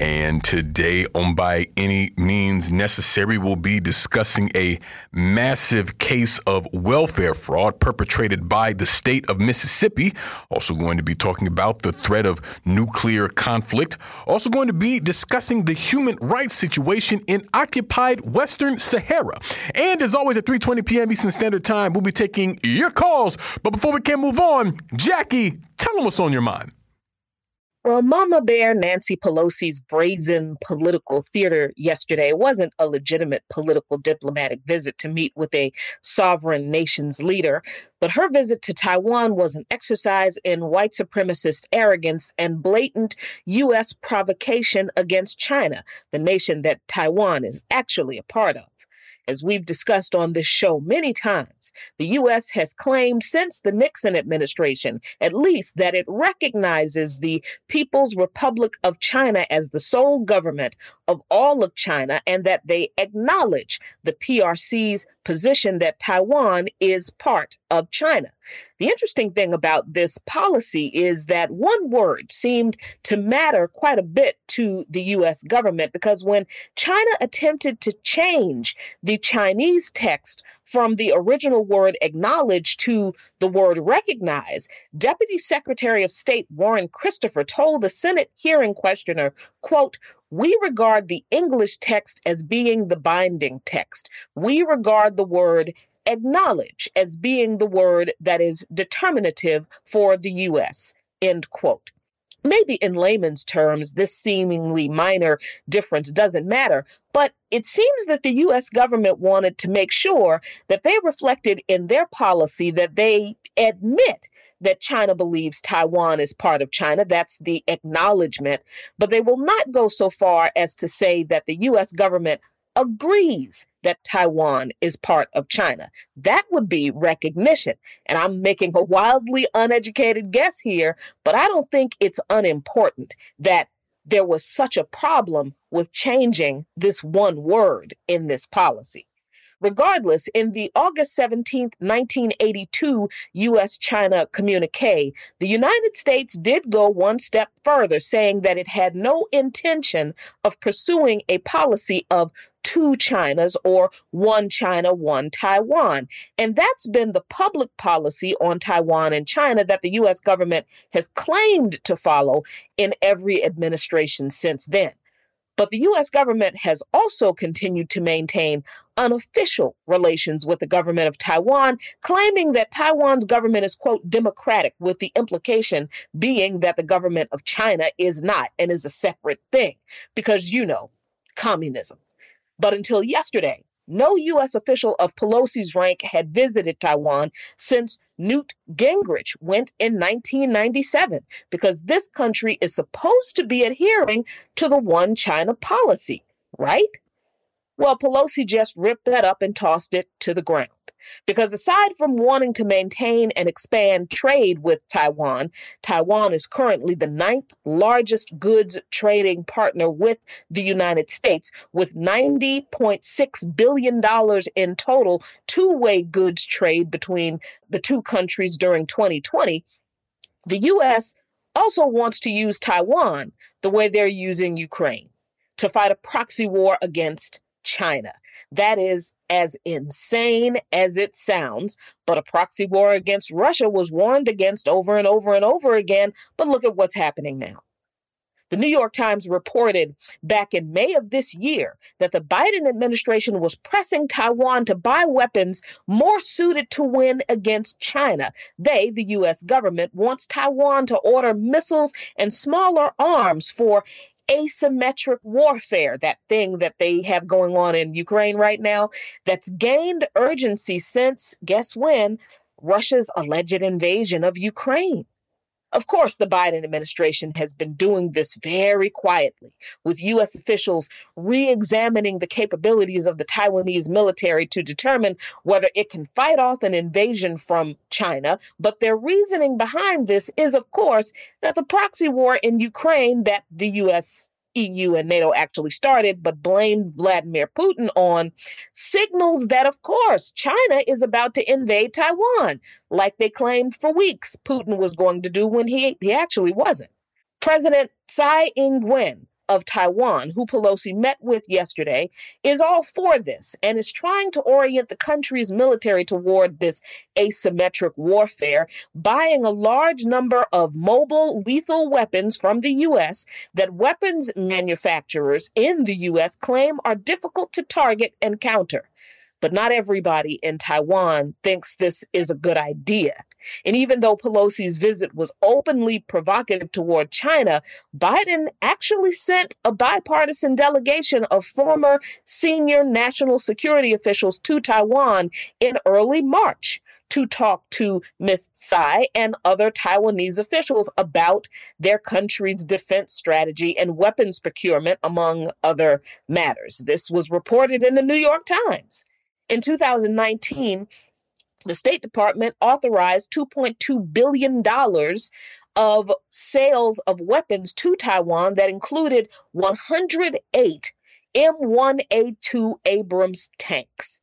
And today, on By Any Means Necessary, we'll be discussing a massive case of welfare fraud perpetrated by the state of Mississippi. Also, going to be talking about the threat of nuclear conflict. Also, going to be discussing the human rights situation in occupied Western Sahara. And as always, at 3:20 p.m. Eastern Standard Time, we'll be taking your calls. But before we can move on, Jacquie, tell them what's on your mind. Well, Mama Bear Nancy Pelosi's brazen political theater yesterday wasn't a legitimate political diplomatic visit to meet with a sovereign nation's leader, but her visit to Taiwan was an exercise in white supremacist arrogance and blatant U.S. provocation against China, the nation that Taiwan is actually a part of. As we've discussed on this show many times, the U.S. has claimed since the Nixon administration, at least, that it recognizes the People's Republic of China as the sole government of all of China and that they acknowledge the PRC's position that Taiwan is part of China. The interesting thing about this policy is that one word seemed to matter quite a bit to the US government because when China attempted to change the Chinese text from the original word acknowledge to the word recognize, Deputy Secretary of State Warren Christopher told the Senate hearing questioner, quote, we regard the English text as being the binding text. We regard the word acknowledge as being the word that is determinative for the U.S. End quote. Maybe in layman's terms, this seemingly minor difference doesn't matter, but it seems that the US government wanted to make sure that they reflected in their policy that they admit that China believes Taiwan is part of China. That's the acknowledgement. But they will not go so far as to say that the US government agrees that Taiwan is part of China. That would be recognition. And I'm making a wildly uneducated guess here, but I don't think it's unimportant that there was such a problem with changing this one word in this policy. Regardless, in the August 17, 1982 U.S. China communique, the United States did go one step further, saying that it had no intention of pursuing a policy of two Chinas or one China, one Taiwan. And that's been the public policy on Taiwan and China that the US government has claimed to follow in every administration since then. But the US government has also continued to maintain unofficial relations with the government of Taiwan, claiming that Taiwan's government is, quote, democratic, with the implication being that the government of China is not and is a separate thing, because, you know, communism. But until yesterday, no U.S. official of Pelosi's rank had visited Taiwan since Newt Gingrich went in 1997 because this country is supposed to be adhering to the one China policy, right? Well, Pelosi just ripped that up and tossed it to the ground. Because aside from wanting to maintain and expand trade with Taiwan, Taiwan is currently the ninth largest goods trading partner with the United States, with $90.6 billion in total two way goods trade between the two countries during 2020. The U.S. also wants to use Taiwan the way they're using Ukraine to fight a proxy war against China. That is as insane as it sounds, but a proxy war against Russia was warned against over and over and over again. But look at what's happening now. The New York Times reported back in May of this year that the Biden administration was pressing Taiwan to buy weapons more suited to win against China. They, the U.S. government, wants Taiwan to order missiles and smaller arms for asymmetric warfare, that thing that they have going on in Ukraine right now, that's gained urgency since, guess when? Russia's alleged invasion of Ukraine. Of course, the Biden administration has been doing this very quietly, with U.S. officials re examining the capabilities of the Taiwanese military to determine whether it can fight off an invasion from China. But their reasoning behind this is, of course, that the proxy war in Ukraine that the U.S. EU and NATO actually started, but blamed Vladimir Putin on, signals that, of course, China is about to invade Taiwan, like they claimed for weeks Putin was going to do when he, he actually wasn't. President Tsai Ing wen of Taiwan, who Pelosi met with yesterday, is all for this and is trying to orient the country's military toward this asymmetric warfare, buying a large number of mobile lethal weapons from the U.S. that weapons manufacturers in the U.S. claim are difficult to target and counter. But not everybody in Taiwan thinks this is a good idea. And even though Pelosi's visit was openly provocative toward China, Biden actually sent a bipartisan delegation of former senior national security officials to Taiwan in early March to talk to Ms. Tsai and other Taiwanese officials about their country's defense strategy and weapons procurement, among other matters. This was reported in the New York Times. In 2019, the State Department authorized $2.2 billion of sales of weapons to Taiwan that included 108 M1A2 Abrams tanks.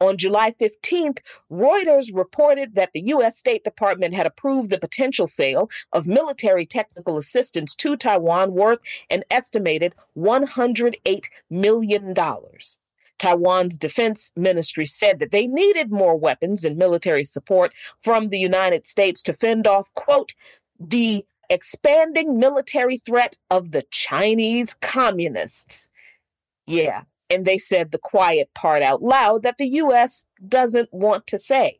On July 15th, Reuters reported that the U.S. State Department had approved the potential sale of military technical assistance to Taiwan worth an estimated $108 million. Taiwan's defense ministry said that they needed more weapons and military support from the United States to fend off, quote, the expanding military threat of the Chinese communists. Yeah, and they said the quiet part out loud that the U.S. doesn't want to say.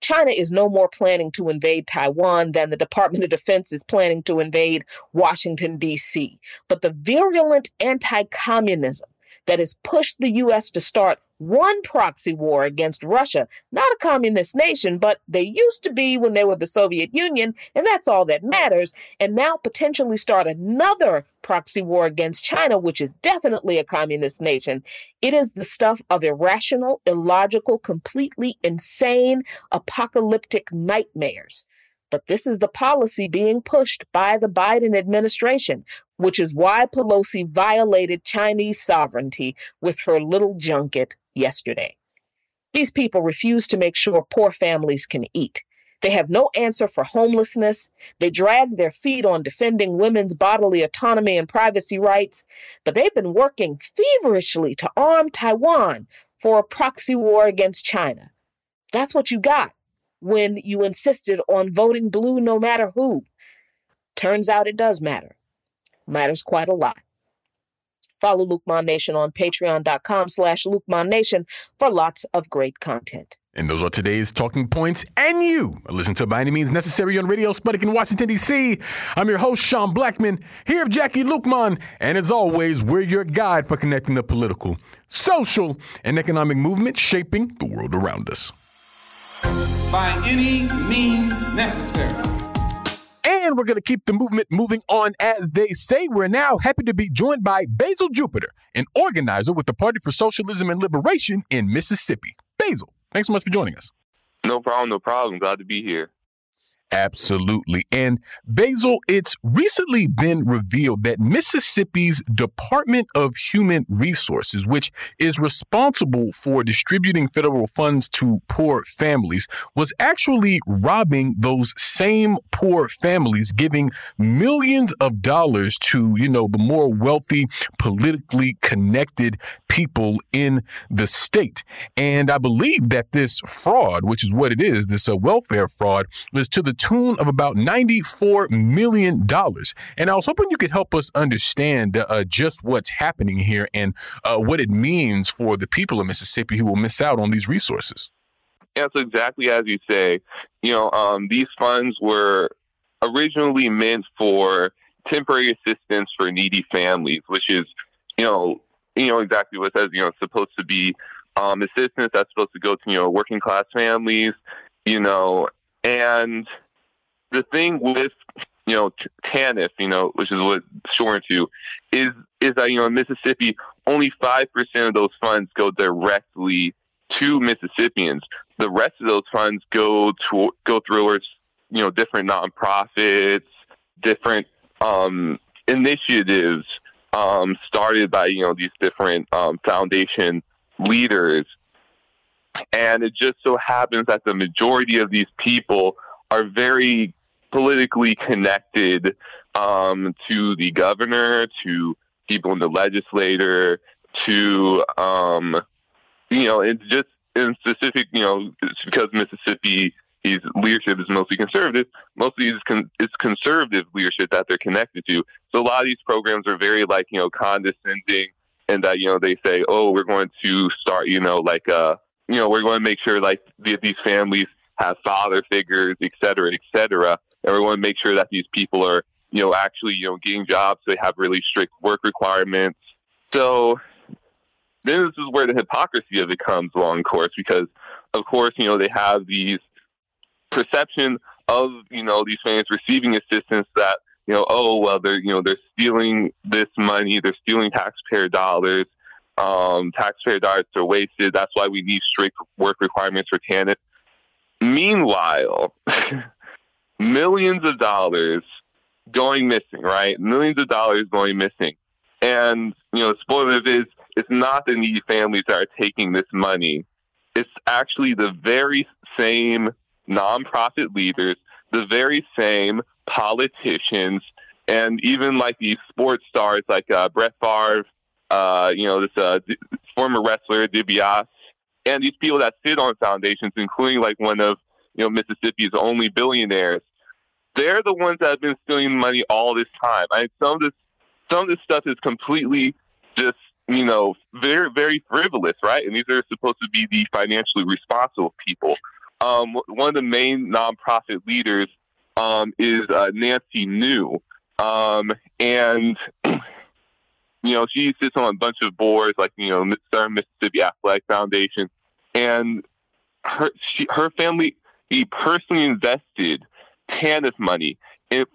China is no more planning to invade Taiwan than the Department of Defense is planning to invade Washington, D.C. But the virulent anti communism that has pushed the U.S. to start one proxy war against Russia, not a communist nation, but they used to be when they were the Soviet Union, and that's all that matters, and now potentially start another proxy war against China, which is definitely a communist nation. It is the stuff of irrational, illogical, completely insane, apocalyptic nightmares. But this is the policy being pushed by the Biden administration, which is why Pelosi violated Chinese sovereignty with her little junket yesterday. These people refuse to make sure poor families can eat. They have no answer for homelessness. They drag their feet on defending women's bodily autonomy and privacy rights. But they've been working feverishly to arm Taiwan for a proxy war against China. That's what you got when you insisted on voting blue no matter who. Turns out it does matter. Matters quite a lot. Follow Luqman Nation on patreon.com slash Luqman Nation for lots of great content. And those are today's talking points. And you listen to By Any Means Necessary on Radio Sputnik in Washington, D.C. I'm your host, Sean Blackmon, here with Jacquie Luqman. And as always, we're your guide for connecting the political, social, and economic movement shaping the world around us by any means necessary. And we're going to keep the movement moving on, as they say. We're now happy to be joined by Bezal Jupiter, an organizer with the Party for Socialism and Liberation in Mississippi. Bezal, thanks so much for joining us. No problem, no problem. Glad to be here. Absolutely. And Bezal, it's recently been revealed that Mississippi's Department of Human Resources, which is responsible for distributing federal funds to poor families, was actually robbing those same poor families, giving millions of dollars to, you know, the more wealthy, politically connected people in the state. And I believe that this fraud, which is what it is, this uh, welfare fraud, was to the tune of about $94 million. And I was hoping you could help us understand uh, just what's happening here and uh, what it means for the people of Mississippi who will miss out on these resources. Yeah, so exactly as you say, you know, um, these funds were originally meant for temporary assistance for needy families, which is, you know, you know exactly what it says. You know, supposed to be um, assistance that's supposed to go to you know working class families, you know, and the thing with you know TANF, you know, which is what short to, is is that you know in Mississippi only five percent of those funds go directly to Mississippians. The rest of those funds go to go through you know different nonprofits, different um, initiatives um, started by you know these different um, foundation leaders, and it just so happens that the majority of these people are very politically connected um, to the governor, to people in the legislature, to um, you know, it's just in specific, you know, it's because Mississippi his leadership is mostly conservative. Mostly it's, con- it's conservative leadership that they're connected to. So a lot of these programs are very like you know condescending, and that you know they say, oh, we're going to start, you know, like uh, you know, we're going to make sure like these families have father figures, et cetera, et cetera, to make sure that these people are you know actually you know getting jobs. They have really strict work requirements. So then this is where the hypocrisy of it comes along of course because of course you know they have these perception of you know these fans receiving assistance that you know oh well they're you know they're stealing this money they're stealing taxpayer dollars um, taxpayer dollars are wasted that's why we need strict work requirements for TANF. Meanwhile, millions of dollars going missing, right? Millions of dollars going missing. And, you know, spoiler is it's not the needy families that are taking this money. It's actually the very same nonprofit leaders, the very same politicians, and even like these sports stars like uh, Brett Favre, uh, you know, this uh, former wrestler DiBiase, and these people that sit on foundations, including like one of you know Mississippi's only billionaires. They're the ones that have been stealing money all this time. I some of this, some of this stuff is completely just you know very very frivolous, right? And these are supposed to be the financially responsible people um, one of the main nonprofit leaders um, is uh, Nancy New. Um, and, you know, she sits on a bunch of boards like, you know, Southern Mississippi Athletic Foundation. And her, she, her family he personally invested TANF money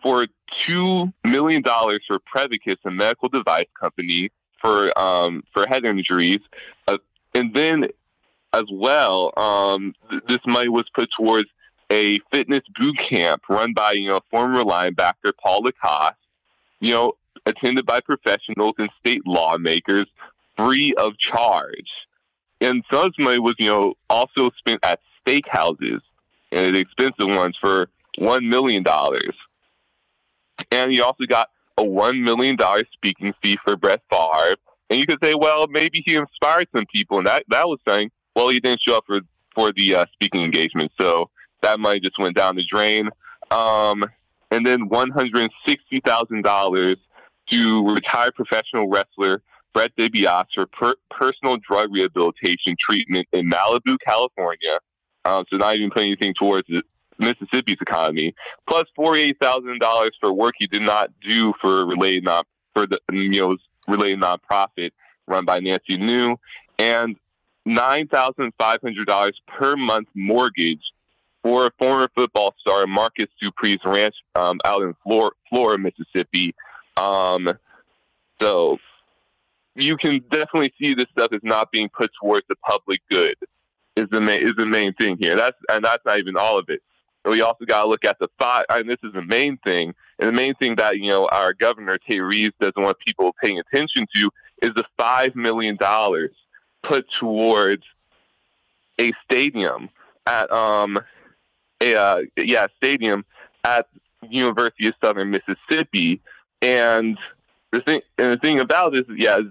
for $2 million for Prevacus, a medical device company for, um, for head injuries. Uh, and then as well, um, th- this money was put towards a fitness boot camp run by, you know, former linebacker Paul Lacoste, you know, attended by professionals and state lawmakers free of charge. And some money was, you know, also spent at steakhouses and expensive ones for $1 million. And he also got a $1 million speaking fee for Brett Favre. And you could say, well, maybe he inspired some people. And that, that was saying, well, he didn't show up for for the uh, speaking engagement, so that money just went down the drain. Um, and then one hundred sixty thousand dollars to retired professional wrestler Brett DiBiase for per- personal drug rehabilitation treatment in Malibu, California. Um, so not even putting anything towards Mississippi's economy. Plus forty-eight thousand dollars for work he did not do for related non for the you know related nonprofit run by Nancy New, and $9,500 per month mortgage for a former football star, Marcus Dupree's ranch um, out in Florida, Florida Mississippi. Um, so you can definitely see this stuff is not being put towards the public good. Is the main is the main thing here. That's and that's not even all of it. We also got to look at the five. And this is the main thing, and the main thing that you know our governor Tate Reeves doesn't want people paying attention to is the five million dollars put towards a stadium at um a uh, yeah stadium at University of Southern Mississippi, and the thing and the thing about this yeah is,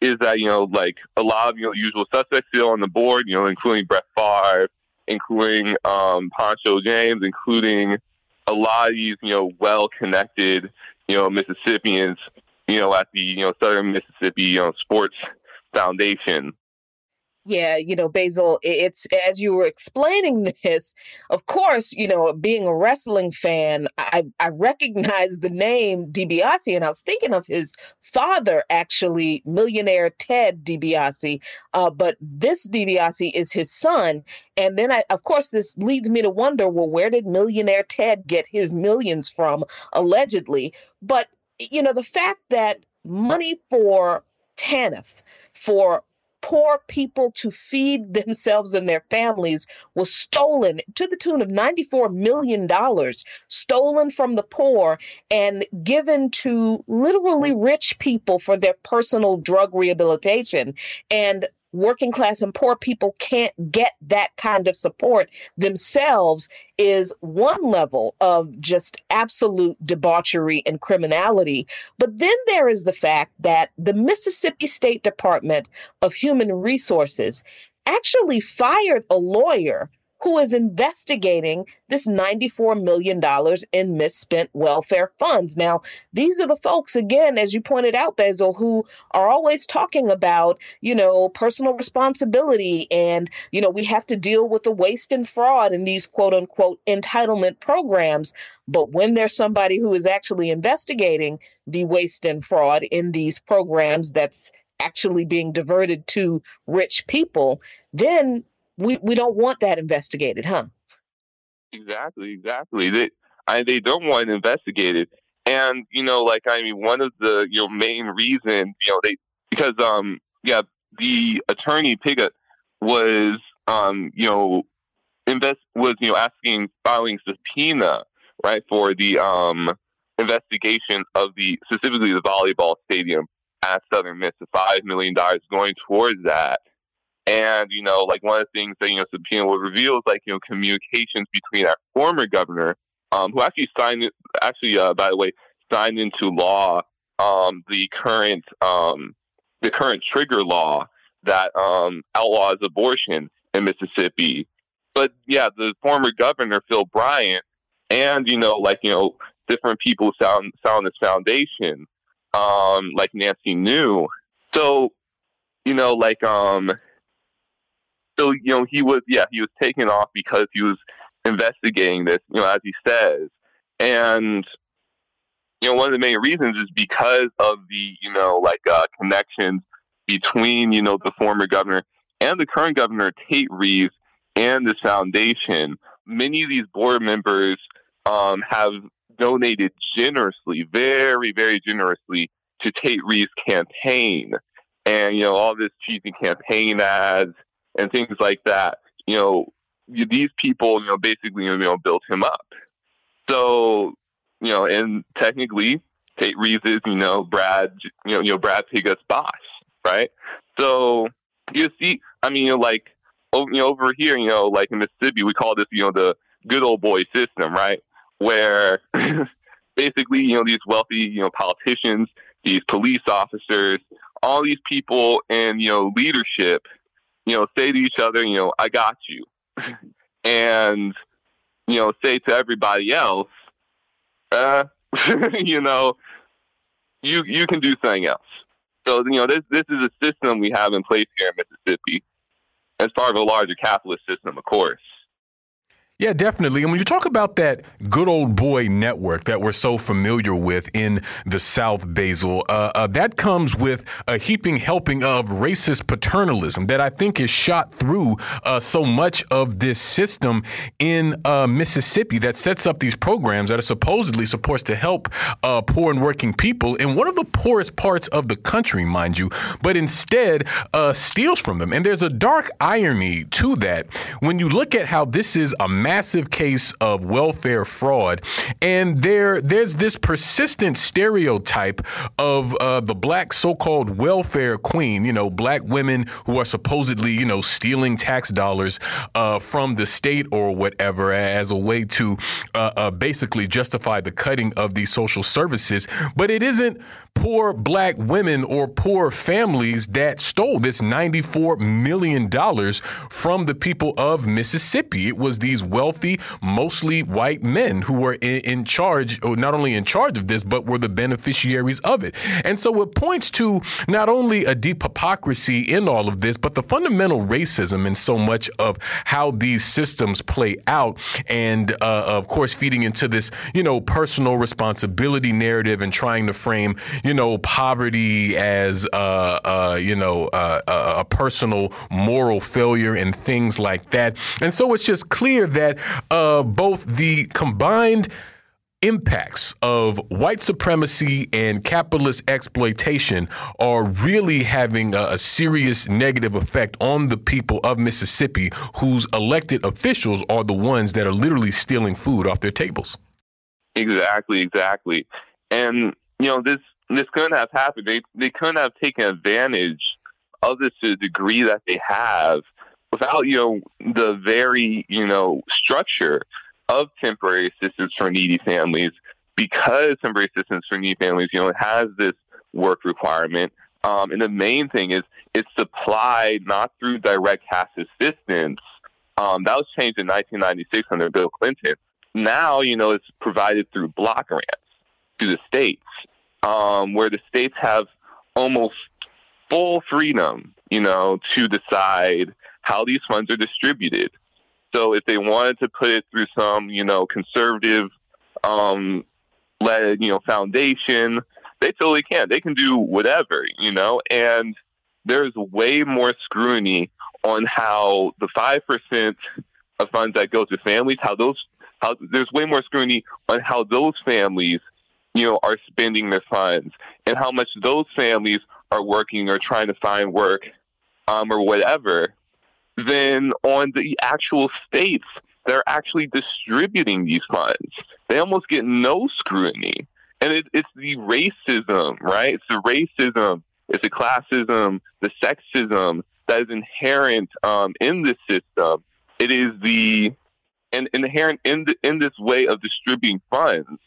is that you know like a lot of you know usual suspects still on the board you know including Brett Favre, including um, Poncho James, including a lot of these you know well connected you know Mississippians you know at the you know Southern Mississippi you know sports foundation. Yeah, you know, Bezal, it's as you were explaining this, of course, you know, being a wrestling fan, I, I recognize the name DiBiase, and I was thinking of his father, actually, millionaire Ted DiBiase. Uh, but this DiBiase is his son. And then, I, of course, this leads me to wonder well, where did millionaire Ted get his millions from, allegedly? But, you know, the fact that money for TANF, for poor people to feed themselves and their families was stolen to the tune of $94 million, stolen from the poor and given to literally rich people for their personal drug rehabilitation. And working class and poor people can't get that kind of support themselves is one level of just absolute debauchery and criminality. But then there is the fact that the Mississippi State Department of Human Resources actually fired a lawyer who is investigating this $94 million in misspent welfare funds. Now, these are the folks, again, as you pointed out, Bezal, who are always talking about, you know, personal responsibility and, you know, we have to deal with the waste and fraud in these quote unquote entitlement programs. But when there's somebody who is actually investigating the waste and fraud in these programs that's actually being diverted to rich people, then we, we don't want that investigated, huh? Exactly, exactly. They I, they don't want it investigated. And, you know, like I mean one of the you know main reasons, you know, they because um yeah, the attorney Pigott was um, you know, invest was, you know, asking filing subpoena, right, for the um investigation of the specifically the volleyball stadium at Southern Miss, the five million dollars going towards that. And, you know, like one of the things that, you know, subpoena will reveal is like, you know, communications between our former governor, um, who actually signed, actually, uh, by the way, signed into law um, the current um, the current trigger law that um, outlaws abortion in Mississippi. But yeah, the former governor Phil Bryant and you know like you know different people sound sound this foundation, um, like Nancy New. So you know like um so you know he was yeah he was taken off because he was investigating this you know as he says. And you know one of the main reasons is because of the you know like uh, connections between you know the former governor and the current governor Tate Reeves and this foundation. Many of these board members um, have donated generously very very generously to Tate Reeves campaign. And you know all this cheesy campaign ads and things like that. You know, these people, you know, basically, you know, built him up. So, you know, and technically, Tate Reeves is, you know, Brad, you know, you know, Brad Pigott's boss, right? So you see, I mean, you know, like, you know, over here, you know, like in Mississippi, we call this, you know, the good old boy system, right? Where basically, you know, these wealthy, you know, politicians, these police officers, all these people in, you know, leadership you know, say to each other, you know, I got you. and, you know, say to everybody else, uh, you know, you you can do something else. So, you know, this this is a system we have in place here in Mississippi as part of a larger capitalist system, of course. Yeah, definitely. And when you talk about that good old boy network that we're so familiar with in the South, Bezal, uh, uh, that comes with a heaping helping of racist paternalism that I think is shot through uh, so much of this system in uh, Mississippi that sets up these programs that are supposedly supposed to help uh, poor and working people in one of the poorest parts of the country, mind you, but instead uh, steals from them. And there's a dark irony to that when you look at how this is a massive case of welfare fraud, and there there's this persistent stereotype of uh, the black so-called welfare queen. You know, black women who are supposedly you know stealing tax dollars uh, from the state or whatever as a way to uh, uh basically justify the cutting of these social services. But it isn't poor black women or poor families that stole this $94 million from the people of Mississippi. It was these wealthy, mostly white men who were in, in charge, not only in charge of this, but were the beneficiaries of it. And so it points to not only a deep hypocrisy in all of this, but the fundamental racism in so much of how these systems play out. And uh, of course, feeding into this, you know, personal responsibility narrative and trying to frame, you know, poverty as, uh, uh, you know, uh, a personal moral failure and things like that. And so it's just clear that both the combined impacts of white supremacy and capitalist exploitation are really having a, a, serious negative effect on the people of Mississippi, whose elected officials are the ones that are literally stealing food off their tables. Exactly, exactly. And you know this this couldn't have happened. They they couldn't have taken advantage of this to the degree that they have without you know the very you know structure of temporary assistance for needy families because temporary assistance for needy families, you know, has this work requirement. Um, and the main thing is it's supplied not through direct cash assistance. Um, that was changed in 1996 under Bill Clinton. Now, you know, it's provided through block grants to the states, um, where the states have almost full freedom, you know, to decide how these funds are distributed. So if they wanted to put it through some, you know, conservative um, led, you know, foundation, they totally can. They can do whatever, you know, and there's way more scrutiny on how the five percent of funds that go to families, how those how there's way more scrutiny on how those families, you know, are spending their funds and how much those families are working or trying to find work um, or whatever than on the actual states that are actually distributing these funds. They almost get no scrutiny. And it, it's the racism, right? It's the racism, it's the classism, the sexism that is inherent um, in this system. It is the and inherent in the, in this way of distributing funds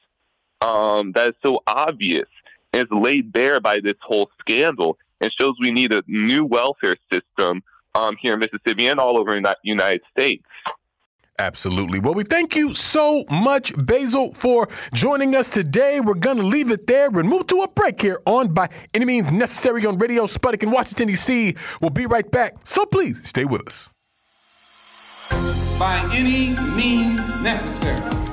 um, that is so obvious and is laid bare by this whole scandal and shows we need a new welfare system um, here in Mississippi and all over the United States. Absolutely. Well, we thank you so much, Bezal, for joining us today. We're going to leave it there and move to a break here on By Any Means Necessary on Radio Sputnik in Washington, D.C. We'll be right back, so please stay with us. By any means necessary.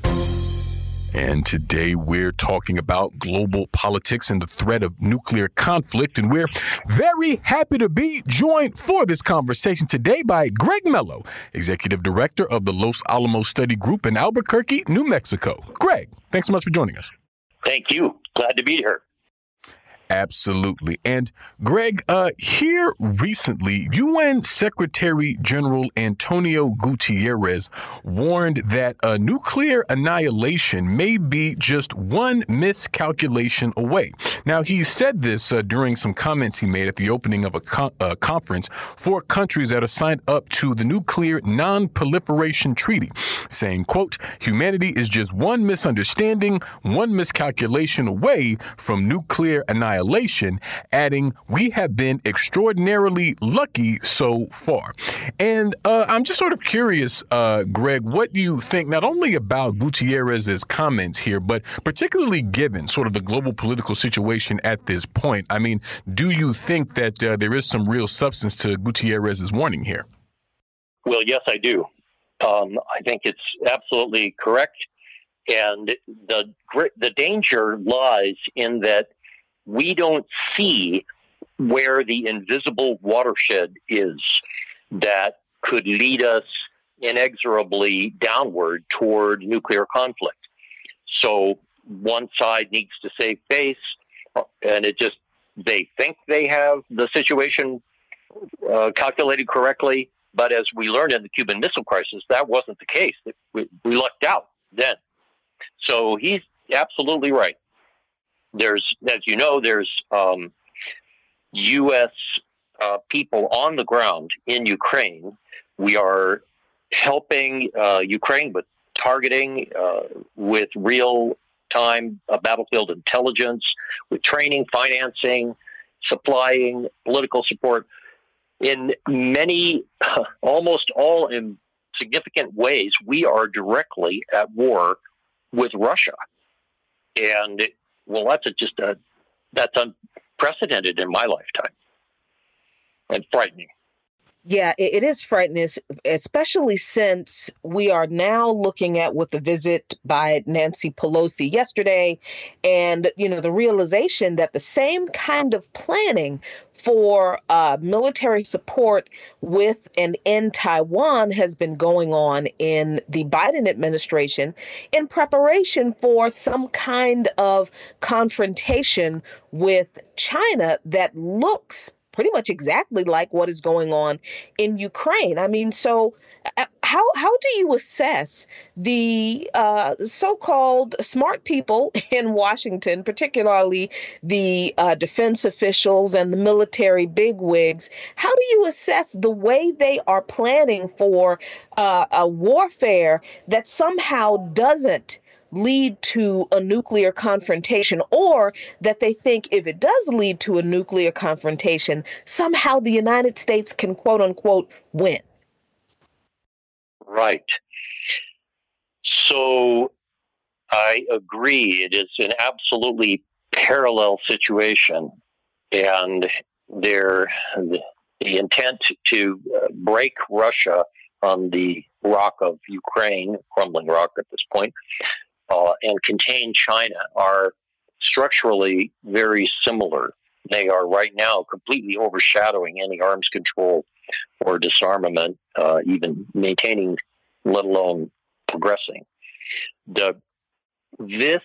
And today we're talking about global politics and the threat of nuclear conflict. And we're very happy to be joined for this conversation today by Greg Mello, Executive Director of the Los Alamos Study Group in Albuquerque, New Mexico. Greg, thanks so much for joining us. Thank you. Glad to be here. Absolutely. And Greg, uh, here recently, UN Secretary General Antonio Guterres warned that a nuclear annihilation may be just one miscalculation away. Now, he said this uh, during some comments he made at the opening of a uh, conference for countries that are signed up to the Nuclear Non-Proliferation Treaty, saying, quote, humanity is just one misunderstanding, one miscalculation away from nuclear annihilation annihilation, adding, We have been extraordinarily lucky so far. And uh, I'm just sort of curious, uh, Greg, what you think not only about Gutierrez's comments here, but particularly given sort of the global political situation at this point. I mean, do you think that uh, there is some real substance to Gutierrez's warning here? Well, yes, I do. Um, I think it's absolutely correct. And the the danger lies in that we don't see where the invisible watershed is that could lead us inexorably downward toward nuclear conflict. So one side needs to save face, and it just they think they have the situation uh, calculated correctly. But as we learned in the Cuban Missile Crisis, that wasn't the case. We, we lucked out then. So he's absolutely right. There's, as you know, there's um, U.S. Uh, people on the ground in Ukraine. We are helping uh, Ukraine with targeting, uh, with real time uh, battlefield intelligence, with training, financing, supplying, political support. In many, almost all in significant ways, we are directly at war with Russia. And well, that's a, just a, that's unprecedented in my lifetime and frightening. Yeah, it is frightening, especially since we are now looking at with the visit by Nancy Pelosi yesterday and, you know, the realization that the same kind of planning for uh, military support with and in Taiwan has been going on in the Biden administration in preparation for some kind of confrontation with China that looks pretty much exactly like what is going on in Ukraine. I mean, so uh, how how do you assess the uh, so-called smart people in Washington, particularly the uh, defense officials and the military bigwigs? How do you assess the way they are planning for uh, a warfare that somehow doesn't lead to a nuclear confrontation, or that they think if it does lead to a nuclear confrontation, somehow the United States can quote unquote win. Right. So I agree. It is an absolutely parallel situation. And their, the intent to uh, break Russia on the rock of Ukraine, crumbling rock at this point, uh, and contain China are structurally very similar. They are right now completely overshadowing any arms control or disarmament, uh, even maintaining, let alone progressing. The, this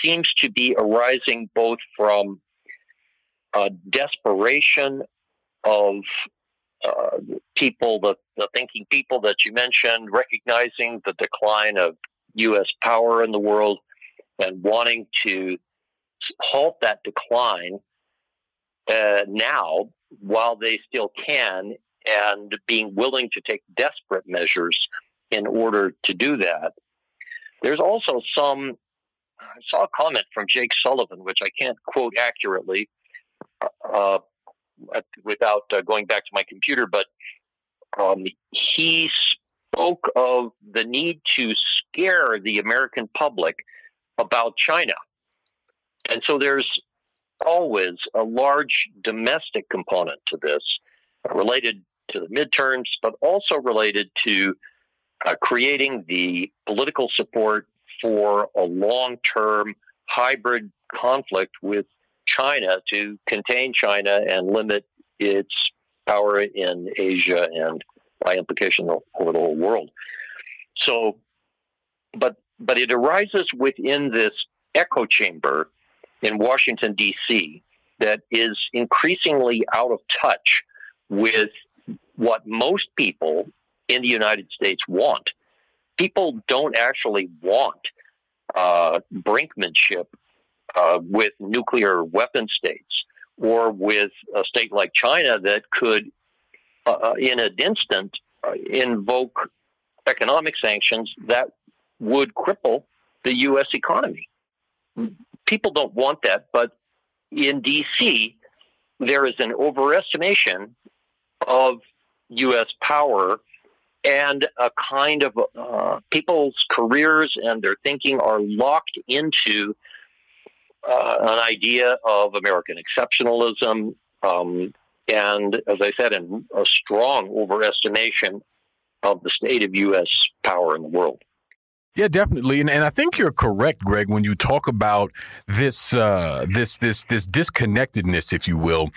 seems to be arising both from a desperation of uh, people, the, the thinking people that you mentioned, recognizing the decline of U.S. power in the world and wanting to halt that decline uh, now while they still can and being willing to take desperate measures in order to do that. There's also some, I saw a comment from Jake Sullivan, which I can't quote accurately uh, without uh, going back to my computer, but um, he spoke of the need to scare the American public about China. And so there's always a large domestic component to this related to the midterms, but also related to uh, creating the political support for a long term hybrid conflict with China to contain China and limit its power in Asia and by implication over the whole world. So, but but it arises within this echo chamber in Washington D.C. that is increasingly out of touch with what most people in the United States want. People don't actually want uh, brinkmanship uh, with nuclear weapon states or with a state like China that could uh, uh, in an instant uh, invoke economic sanctions that would cripple the U.S. economy. People don't want that, but in D.C., there is an overestimation of U.S. power and a kind of uh, people's careers and their thinking are locked into uh, an idea of American exceptionalism, um, and as I said, in a strong overestimation of the state of U.S. power in the world. Yeah, definitely, and and I think you're correct, Greg, when you talk about this uh, this this this disconnectedness, if you will,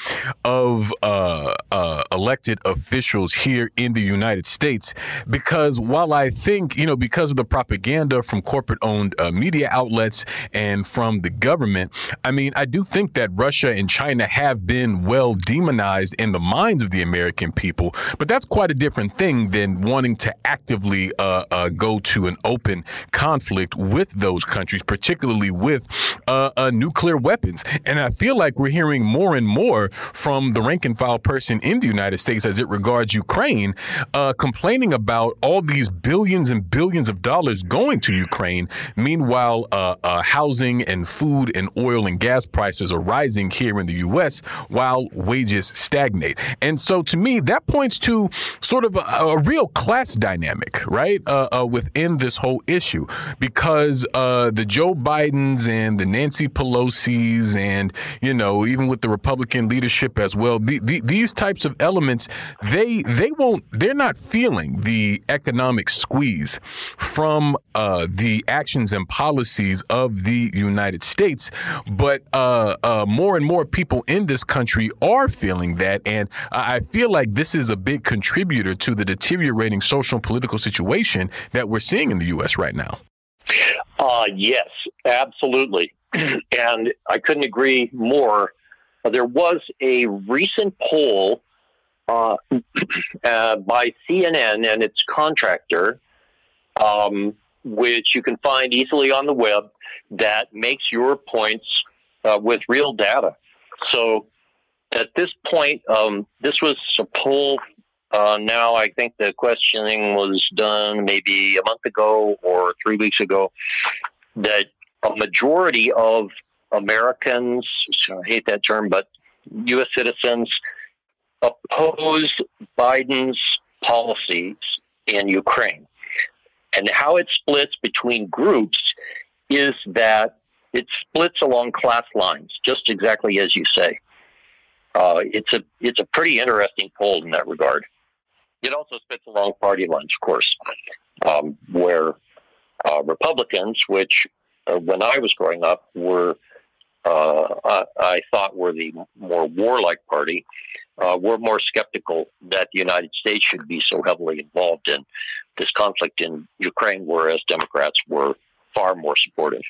of uh, uh, elected officials here in the United States. Because while I think you know, because of the propaganda from corporate-owned uh, media outlets and from the government, I mean, I do think that Russia and China have been well demonized in the minds of the American people. But that's quite a different thing than wanting to actively uh, uh, go to an open conflict with those countries, particularly with uh, uh, nuclear weapons. And I feel like we're hearing more and more from the rank and file person in the United States as it regards Ukraine, uh, complaining about all these billions and billions of dollars going to Ukraine. Meanwhile, uh, uh, housing and food and oil and gas prices are rising here in the U.S. while wages stagnate. And so, to me, that points to sort of a, a real class dynamic, right, uh, within this whole issue, because uh, the Joe Bidens and the Nancy Pelosi's, and you know, even with the Republican leadership as well, the, the, these types of elements, they they won't, they're not feeling the economic squeeze from uh, the actions and policies of the United States, but uh, uh, more and more people in this country are feeling that, and I feel like this is a big contributor to the deteriorating social and political situation that we're seeing in the U.S. now. Uh, yes, absolutely. and I couldn't agree more. There was a recent poll uh, uh, by CNN and its contractor, um, which you can find easily on the web, that makes your points uh, with real data. So at this point, um, this was a poll. Uh, now I think the questioning was done maybe a month ago or three weeks ago. That a majority of Americans, I hate that term, but U.S. citizens oppose Biden's policies in Ukraine. And how it splits between groups is that it splits along class lines, just exactly as you say. Uh, it's a it's a pretty interesting poll in that regard. It also splits along party lines, of course, um, where uh, Republicans, which uh, when I was growing up were uh, I, I, thought were the more warlike party, uh, were more skeptical that the United States should be so heavily involved in this conflict in Ukraine, whereas Democrats were far more supportive.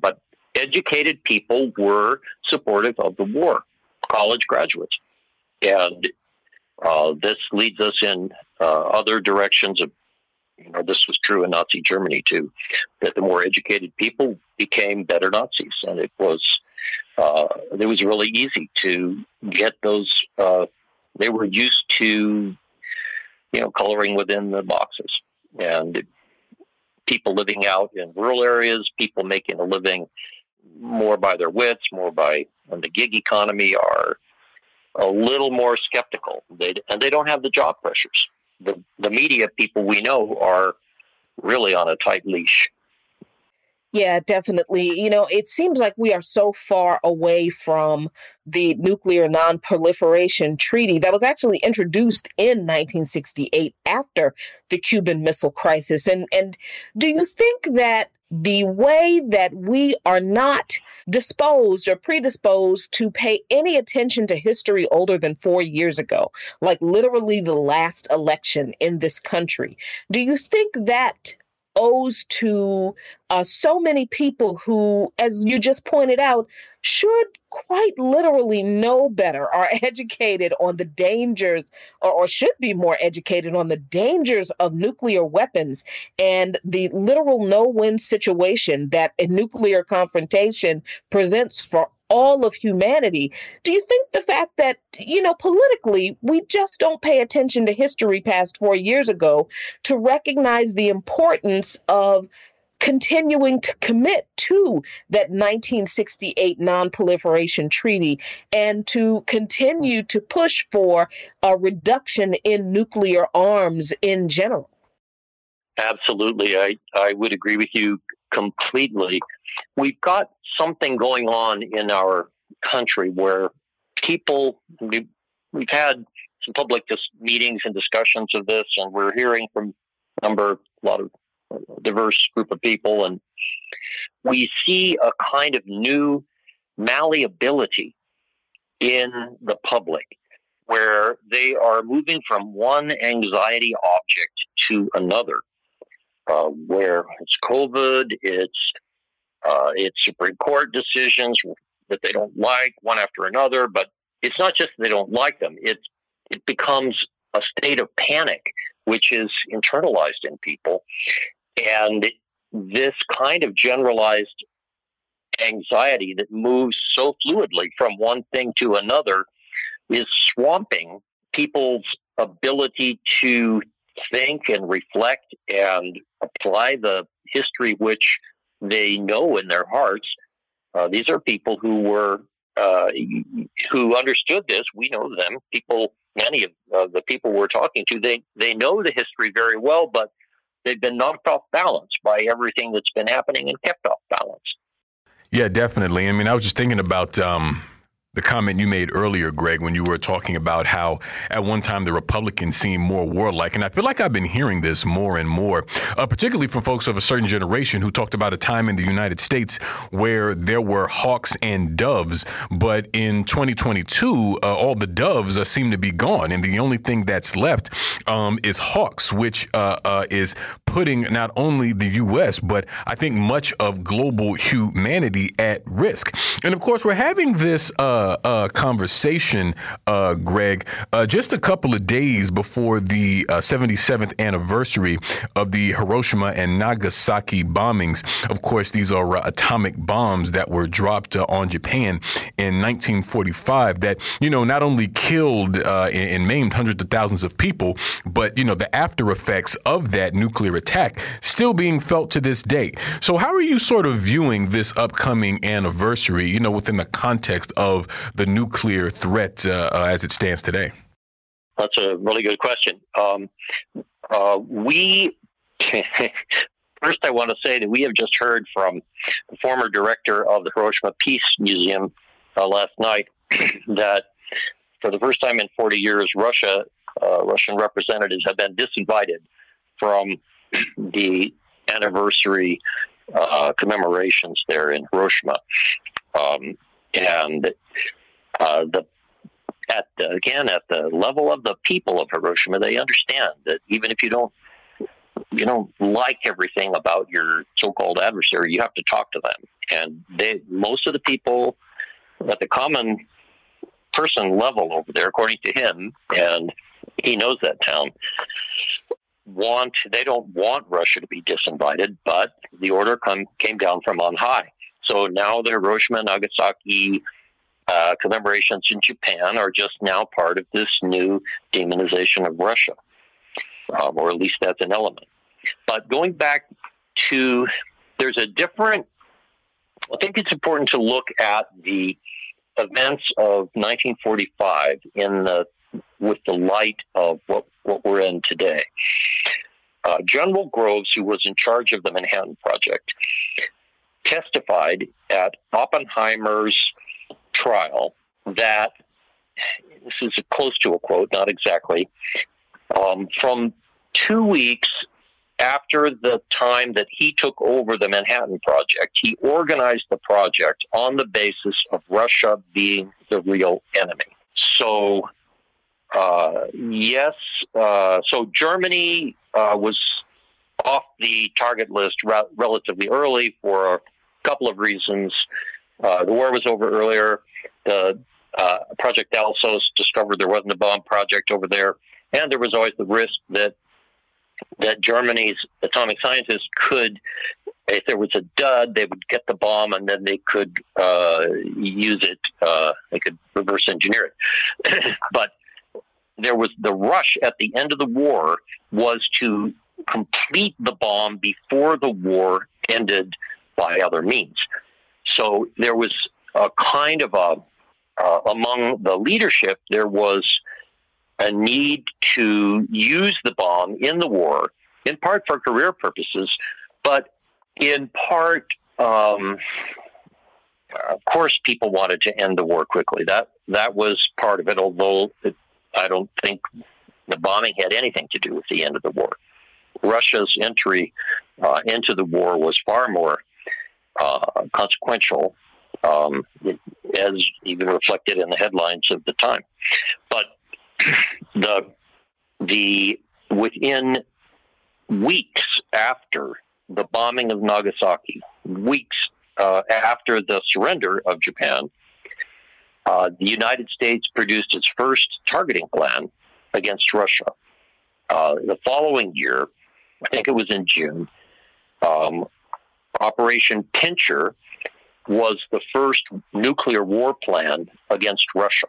But educated people were supportive of the war, college graduates. And uh, this leads us in uh, other directions of you know, this was true in Nazi Germany too, that the more educated people became better Nazis. And it was, uh, it was really easy to get those, uh, they were used to, you know, coloring within the boxes. And people living out in rural areas, people making a living more by their wits, more by the gig economy are a little more skeptical. They, and they don't have the job pressures the, the media people we know are really on a tight leash. Yeah, definitely. You know, it seems like we are so far away from the nuclear nonproliferation treaty that was actually introduced in 1968 after the Cuban Missile Crisis. And and do you think that the way that we are not disposed or predisposed to pay any attention to history older than four years ago, like literally the last election in this country. Do you think that owes to uh, so many people who, as you just pointed out, should quite literally know better, are educated on the dangers, or, or, should be more educated on the dangers of nuclear weapons and the literal no win situation that a nuclear confrontation presents for all of humanity. Do you think the fact that, you know, politically, we just don't pay attention to history past four years ago to recognize the importance of continuing to commit to that 1968 nonproliferation treaty and to continue to push for a reduction in nuclear arms in general? Absolutely. I, I would agree with you completely. We've got something going on in our country where people, we've, had some public dis- meetings and discussions of this, and we're hearing from a number, a lot of diverse group of people, and we see a kind of new malleability in the public where they are moving from one anxiety object to another. Uh, where it's COVID, it's uh, it's Supreme Court decisions that they don't like one after another. But it's not just they don't like them; it it becomes a state of panic, which is internalized in people, And this kind of generalized anxiety that moves so fluidly from one thing to another is swamping people's ability to think and reflect and apply the history which they know in their hearts. Uh, these are people who were uh, who understood this. We know them. People, many of uh, the people we're talking to, they they know the history very well, but they've been knocked off balance by everything that's been happening and kept off balance. Yeah, definitely. I mean, I was just thinking about. Um the comment you made earlier, Greg, when you were talking about how at one time the Republicans seemed more warlike. And I feel like I've been hearing this more and more, uh, particularly from folks of a certain generation who talked about a time in the United States where there were hawks and doves. But in 2022, uh, all the doves uh, seem to be gone. And the only thing that's left um, is hawks, which uh, uh, is putting not only the U.S., but I think much of global humanity at risk. And of course, we're having this uh, uh, conversation, uh, Greg, uh, just a couple of days before the 77th uh, anniversary of the Hiroshima and Nagasaki bombings. Of course, these are uh, atomic bombs that were dropped on Japan in 1945 that, you know, not only killed and, and maimed hundreds of thousands of people, but, you know, the after effects of that nuclear attack still being felt to this day. So, how are you sort of viewing this upcoming anniversary, you know, within the context of the nuclear threat uh, uh, as it stands today? That's a really good question. Um, uh, we first, I want to say that we have just heard from the former director of the Hiroshima Peace Museum uh, last night that for the first time in 40 years, Russia, uh, Russian representatives have been disinvited from the anniversary uh, commemorations there in Hiroshima. Um, and uh, the at the, again at the level of the people of Hiroshima, they understand that even if you don't you don't like everything about your so-called adversary, you have to talk to them. And they most of the people at the common person level over there, according to him, and he knows that town, want they don't want Russia to be disinvited, but the order come came down from on high. So now the Hiroshima Nagasaki uh, commemorations in Japan are just now part of this new demonization of Russia, um, or at least that's an element. But going back to, there's a different, I think it's important to look at the events of 1945 in the with the light of what, what we're in today. Uh, General Groves, who was in charge of the Manhattan Project, testified at Oppenheimer's trial that this is close to a quote, not exactly, um, from two weeks after the time that he took over the Manhattan Project, he organized the project on the basis of Russia being the real enemy. So, uh, yes, uh, so Germany uh, was off the target list ra- relatively early for a couple of reasons. Uh, the war was over earlier. The uh, Project Alsos discovered there wasn't a bomb project over there, and there was always the risk that that Germany's atomic scientists could, if there was a dud, they would get the bomb and then they could uh, use it. Uh, they could reverse engineer it. but there was the rush at the end of the war was to complete the bomb before the war ended by other means. So there was a kind of a, uh, among the leadership, there was a need to use the bomb in the war, in part for career purposes, but in part, um, of course, people wanted to end the war quickly. That that was part of it. Although it, I don't think the bombing had anything to do with the end of the war. Russia's entry uh, into the war was far more uh, consequential, um, as even reflected in the headlines of the time. But the the within weeks after the bombing of Nagasaki, weeks uh, after the surrender of Japan, uh, the United States produced its first targeting plan against Russia. Uh, the following year, I think it was in June, um, Operation Pincher was the first nuclear war plan against Russia.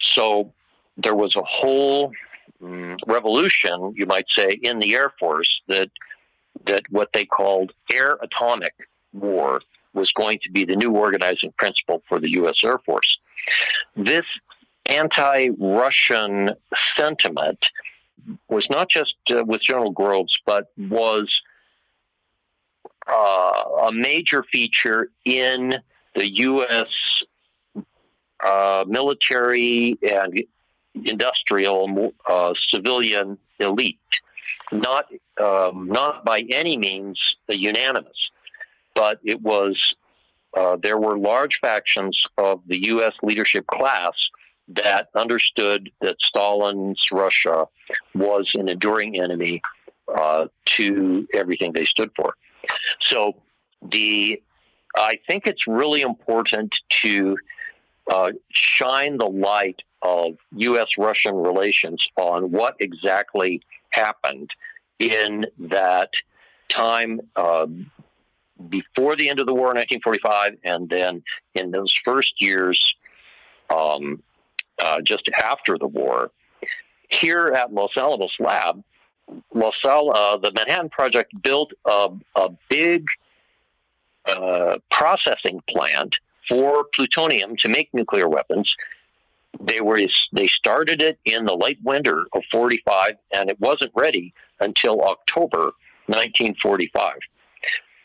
So there was a whole um, revolution, you might say, in the Air Force that that what they called air atomic war was going to be the new organizing principle for the U.S. Air Force. This anti Russian sentiment was not just uh, with General Groves, but was uh, a major feature in the U.S. Uh, military and industrial uh, civilian elite. Not um, not by any means unanimous, but it was. Uh, there were large factions of the U.S. leadership class that understood that Stalin's Russia was an enduring enemy uh, to everything they stood for. So the I think it's really important to uh, shine the light of U.S. Russian relations on what exactly happened in that time uh, before the end of the war in 1945, and then in those first years um, uh, just after the war. Here at Los Alamos Lab, Los Al- uh, the Manhattan Project built a, a big uh, processing plant for plutonium to make nuclear weapons. They were they started it in the late winter of 45, and it wasn't ready until October 1945.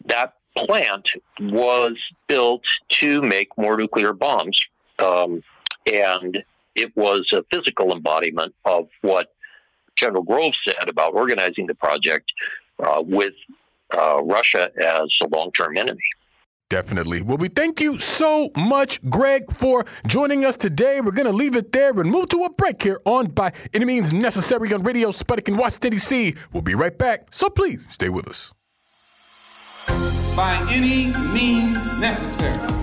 That plant was built to make more nuclear bombs, um, and it was a physical embodiment of what General Grove said about organizing the project uh, with uh, Russia as a long term enemy. Definitely. Well, we thank you so much, Greg, for joining us today. We're going to leave it there and move to a break here on By Any Means Necessary on Radio Sputnik in Washington, D.C. We'll be right back, so please stay with us. By any means necessary.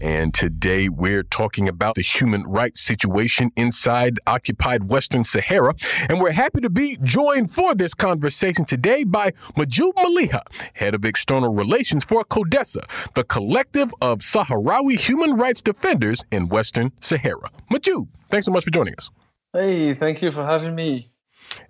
And today we're talking about the human rights situation inside occupied Western Sahara. And we're happy to be joined for this conversation today by Mahjoub Maliha, head of external relations for CODESA, the collective of Sahrawi human rights defenders in Western Sahara. Mahjoub, thanks so much for joining us. Hey, thank you for having me.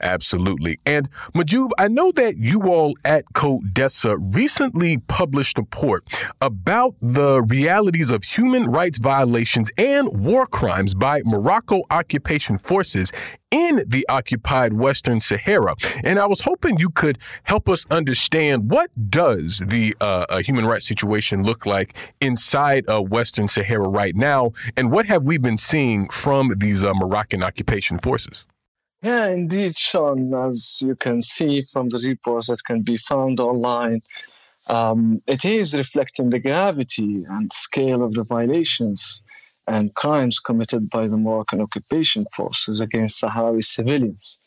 Absolutely. And Mahjoub, I know that you all at CODESA recently published a report about the realities of human rights violations and war crimes by Morocco occupation forces in the occupied Western Sahara. And I was hoping you could help us understand what does the uh, human rights situation look like inside of Western Sahara right now, and what have we been seeing from these uh, Moroccan occupation forces? Yeah, indeed, Sean. As you can see from the reports that can be found online, um, it is reflecting the gravity and scale of the violations and crimes committed by the Moroccan occupation forces against Sahrawi civilians.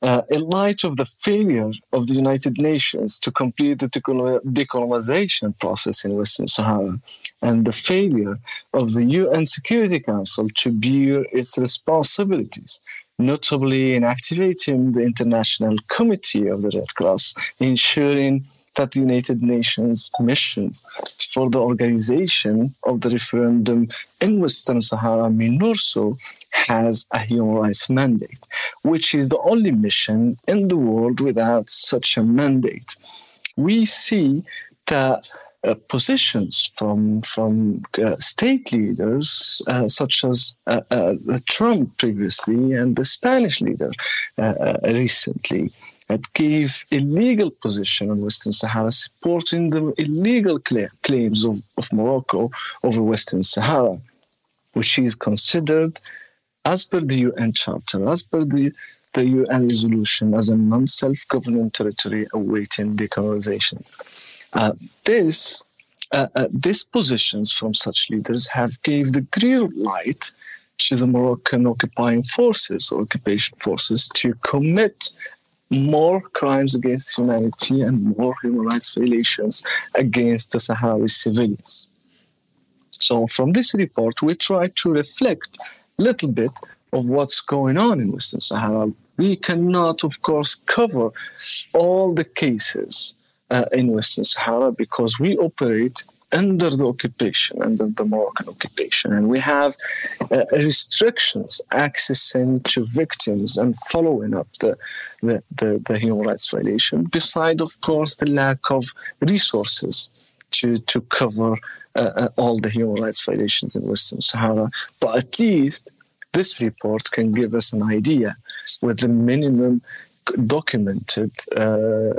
Uh, in light of the failure of the United Nations to complete the decolonization process in Western Sahara and the failure of the UN Security Council to bear its responsibilities notably in activating the International Committee of the Red Cross, ensuring that the United Nations missions for the organization of the referendum in Western Sahara, MINURSO, has a human rights mandate, which is the only mission in the world without such a mandate. We see that uh, positions from from uh, state leaders uh, such as uh, uh, Trump previously and the Spanish leader uh, recently that gave illegal position on Western Sahara, supporting the illegal cl- claims of, of Morocco over Western Sahara, which is considered as per the UN Charter, as per the the UN resolution as a non self governing territory awaiting decolonization. Uh, this uh, uh, these positions from such leaders have gave the green light to the Moroccan occupying forces or occupation forces to commit more crimes against humanity and more human rights violations against the Sahrawi civilians. So, from this report, we try to reflect a little bit of what's going on in Western Sahara. We cannot, of course, cover all the cases uh, in Western Sahara because we operate under the occupation, under the Moroccan occupation. And we have uh, restrictions accessing to victims and following up the, the, the, the, human rights violation, beside, of course, the lack of resources to, to cover uh, uh, all the human rights violations in Western Sahara. But at least this report can give us an idea with the minimum documented uh,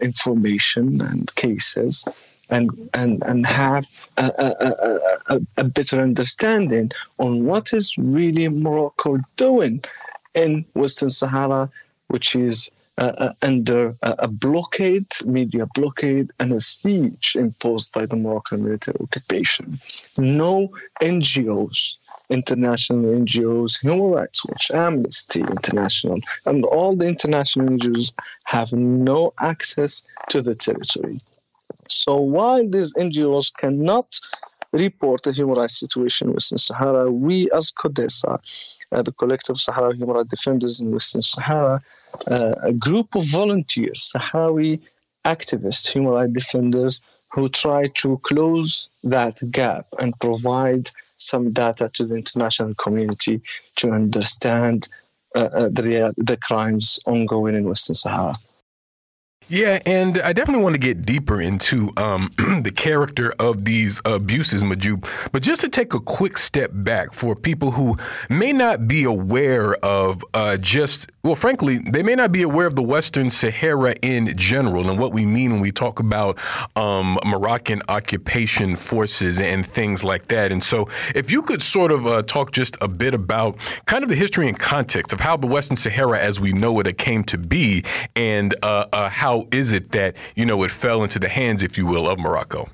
information and cases and and and have a, a, a, a, better understanding on what is really Morocco doing in Western Sahara, which is uh, uh, under a blockade, media blockade, and a siege imposed by the Moroccan military occupation. No NGOs international NGOs, Human Rights Watch, Amnesty International, and all the international NGOs have no access to the territory. So while these NGOs cannot report the human rights situation in Western Sahara, we as CODESA, uh, the Collective Sahara Human Rights Defenders in Western Sahara, uh, a group of volunteers, Sahrawi activists, human rights defenders, who try to close that gap and provide some data to the international community to understand uh, uh, the, the crimes ongoing in Western Sahara. Yeah, and I definitely want to get deeper into um, the character of these abuses, Mahjoub. But just to take a quick step back for people who may not be aware of uh, just, well, frankly, they may not be aware of the Western Sahara in general and what we mean when we talk about um, Moroccan occupation forces and things like that. And so, if you could sort of uh, talk just a bit about kind of the history and context of how the Western Sahara, as we know it, came to be, and uh, uh is it that, you know, it fell into the hands, if you will, of Morocco?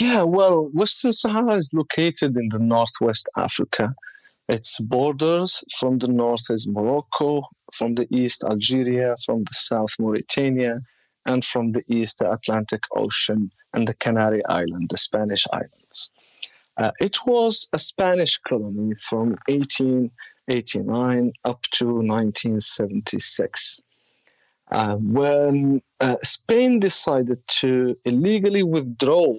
Yeah, well, Western Sahara is located in the northwest Africa. Its borders from the north is Morocco, from the east, Algeria, from the south, Mauritania, and from the east, the Atlantic Ocean and the Canary Island, the Spanish islands. Uh, it was a Spanish colony from 1889 up to 1976 uh, when uh, Spain decided to illegally withdraw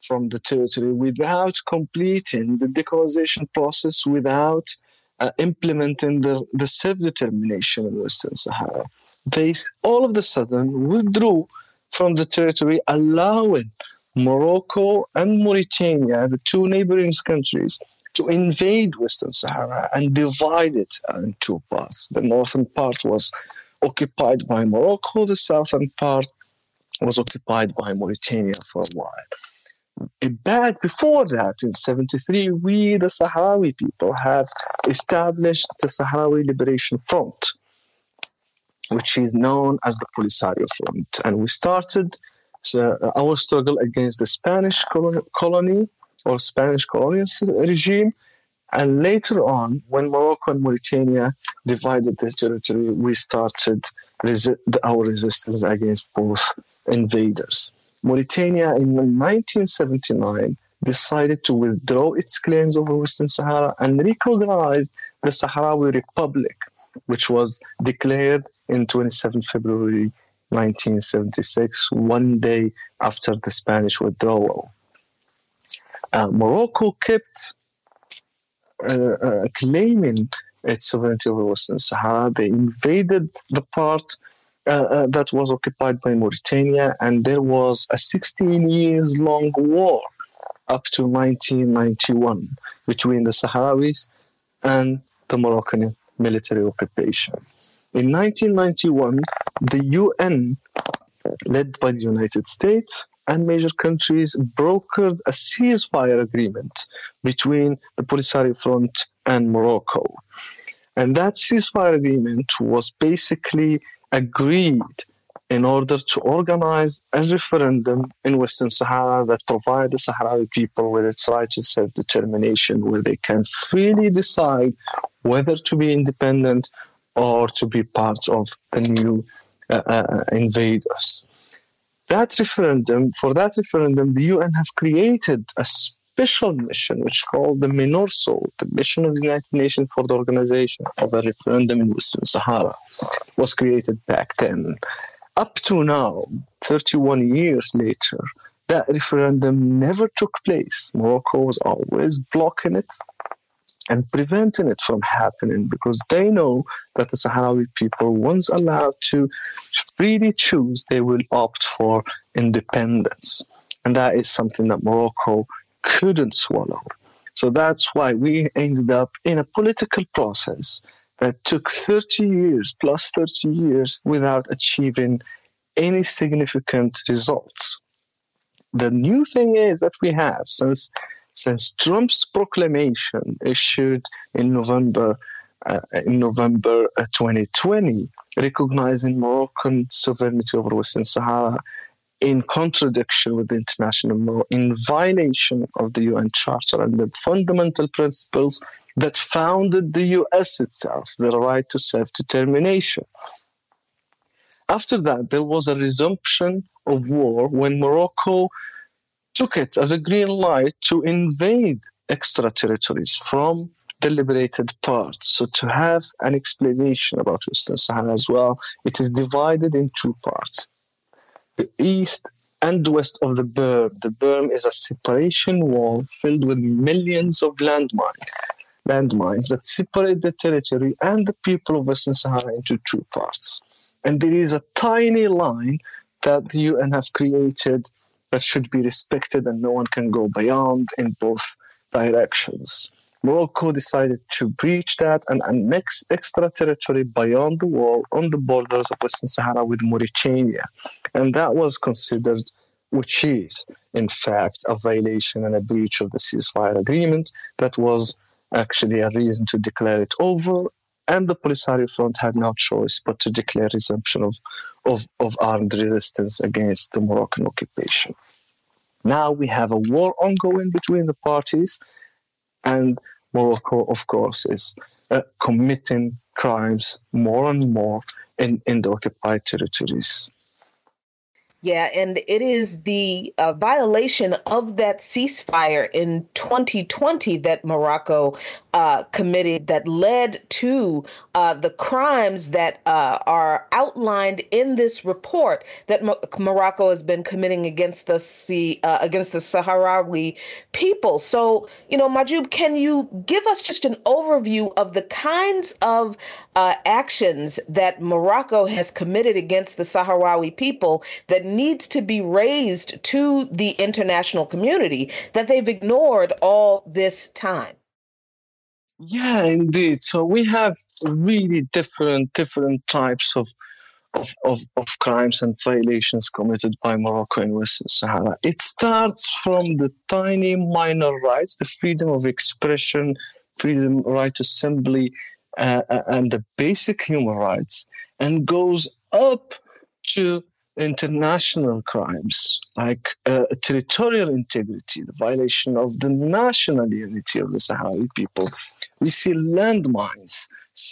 from the territory without completing the decolonization process, without uh, implementing the, the self-determination in Western Sahara. They all of a sudden withdrew from the territory, allowing Morocco and Mauritania, the two neighboring countries, to invade Western Sahara and divide it in two parts. The northern part was occupied by Morocco. The southern part was occupied by Mauritania for a while. Back before that, in 73, we, the Sahrawi people, had established the Sahrawi Liberation Front, which is known as the Polisario Front. And we started uh, our struggle against the Spanish colony or Spanish colonial regime and later on, when Morocco and Mauritania divided this territory, we started resi- our resistance against both invaders. Mauritania in 1979 decided to withdraw its claims over Western Sahara and recognized the Sahrawi Republic, which was declared in 27 February 1976, one day after the Spanish withdrawal. Uh, Morocco kept Uh, uh, claiming its sovereignty over Western Sahara. They invaded the part uh, uh, that was occupied by Mauritania, and there was a 16 years long war up to 1991 between the Sahrawis and the Moroccan military occupation. In 1991, the UN, led by the United States, and major countries brokered a ceasefire agreement between the Polisario Front and Morocco. And that ceasefire agreement was basically agreed in order to organize a referendum in Western Sahara that provide the Sahrawi people with its right to self-determination, where they can freely decide whether to be independent or to be part of the new uh, uh, invaders. That referendum, for that referendum, the UN have created a special mission, which is called the MINURSO, the Mission of the United Nations for the Organization of a Referendum in Western Sahara, was created back then. Up to now, 31 years later, that referendum never took place. Morocco was always blocking it and preventing it from happening because they know that the Sahrawi people, once allowed to freely choose, they will opt for independence. And that is something that Morocco couldn't swallow. So that's why we ended up in a political process that took 30 years, plus 30 years, without achieving any significant results. The new thing is that we have, since since Trump's proclamation issued in November uh, in November uh, 2020, recognizing Moroccan sovereignty over Western Sahara in contradiction with international law, in violation of the UN Charter and the fundamental principles that founded the US itself, the right to self determination. After that, there was a resumption of war when Morocco took it as a green light to invade extra territories from the liberated parts. So to have an explanation about Western Sahara as well, it is divided in two parts. The east and west of the berm. The berm is a separation wall filled with millions of landmines, landmines that separate the territory and the people of Western Sahara into two parts. And there is a tiny line that the UN have created that should be respected and no one can go beyond in both directions. Morocco decided to breach that and annex extra territory beyond the wall on the borders of Western Sahara with Mauritania. And that was considered, which is, in fact, a violation and a breach of the ceasefire agreement that was actually a reason to declare it over. And the Polisario Front had no choice but to declare resumption of of, of armed resistance against the Moroccan occupation. Now we have a war ongoing between the parties, and Morocco, of course, is uh, committing crimes more and more in, in the occupied territories. Yeah, and it is the uh, violation of that ceasefire in 2020 that Morocco uh, committed that led to uh, the crimes that uh, are outlined in this report that Mo- Morocco has been committing against the sea, uh, against the Sahrawi people. So, you know, Mahjoub, can you give us just an overview of the kinds of uh, actions that Morocco has committed against the Sahrawi people that needs to be raised to the international community that they've ignored all this time? Yeah, indeed. So we have really different different types of of, of, of crimes and violations committed by Morocco in Western Sahara. It starts from the tiny minor rights, the freedom of expression, freedom right to assembly, uh, uh and the basic human rights, and goes up to international crimes like uh, territorial integrity, the violation of the national unity of the Sahrawi people. We see landmines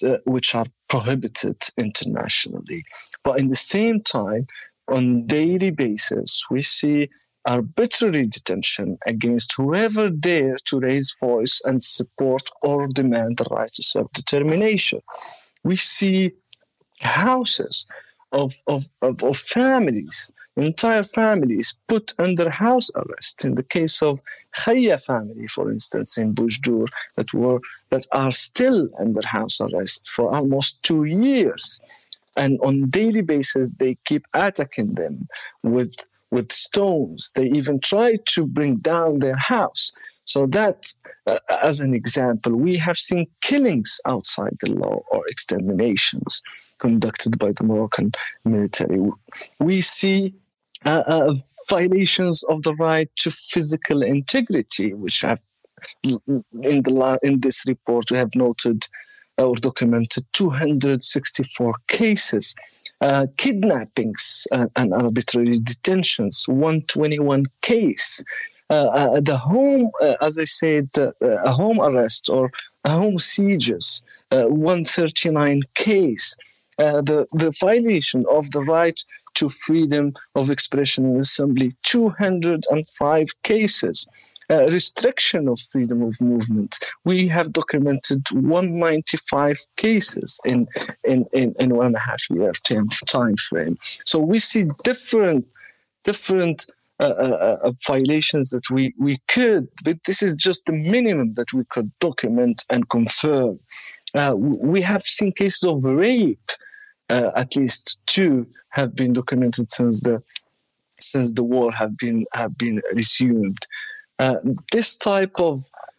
uh, which are prohibited internationally. But in the same time, on daily basis, we see arbitrary detention against whoever dare to raise voice and support or demand the right to self-determination. We see houses of, of, of, of families, entire families put under house arrest. In the case of Khaya family, for instance, in Bujdur, that were that are still under house arrest for almost two years. And on daily basis, they keep attacking them with with stones. They even try to bring down their house. So that, uh, as an example, we have seen killings outside the law or exterminations conducted by the Moroccan military. We see uh, uh, violations of the right to physical integrity, which have in the in this report we have noted or documented 264 cases. Uh, kidnappings uh, and arbitrary detentions, 121 case. Uh, uh, the home, uh, as I said, a home arrest or a home sieges, 139 case. the, the violation of the right to freedom of expression and assembly, 205 cases. Uh, restriction of freedom of movement. We have documented 195 cases in, in, in, in one and a half year time frame. So we see different different uh, uh, uh, violations that we, we could, but this is just the minimum that we could document and confirm. Uh, we have seen cases of rape, at least two have been documented since the since the war have been have been resumed. Uh, this type of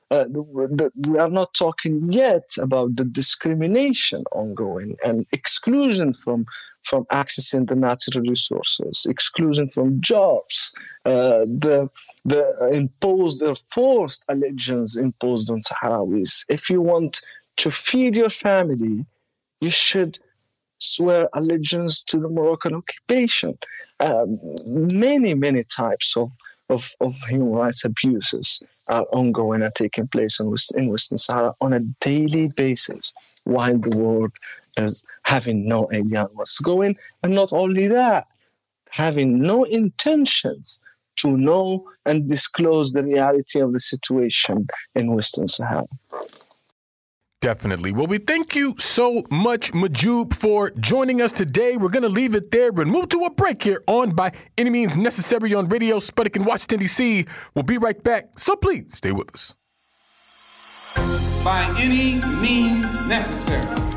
uh, the, the, we are not talking yet about the discrimination ongoing and exclusion from from accessing the natural resources, exclusion from jobs, uh, the the imposed or forced allegiance imposed on Sahrawis. If you want to feed your family, you should swear allegiance to the Moroccan occupation. Um, many many types of of, of human rights abuses are ongoing and taking place in, in Western Sahara on a daily basis, while the world is having no idea what's going, and not only that, having no intentions to know and disclose the reality of the situation in Western Sahara. Definitely. Well, we thank you so much, Mahjoub, for joining us today. We're going to leave it there and move to a break here on By Any Means Necessary on Radio Sputnik in Washington, D.C. We'll be right back, so please stay with us. By any means necessary.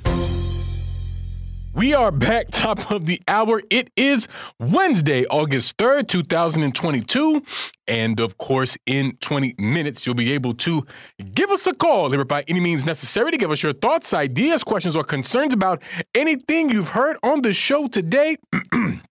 We are back top of the hour. It is Wednesday, August 3rd, 2022. And of course, in 20 minutes, you'll be able to give us a call here by any means necessary to give us your thoughts, ideas, questions, or concerns about anything you've heard on the show today.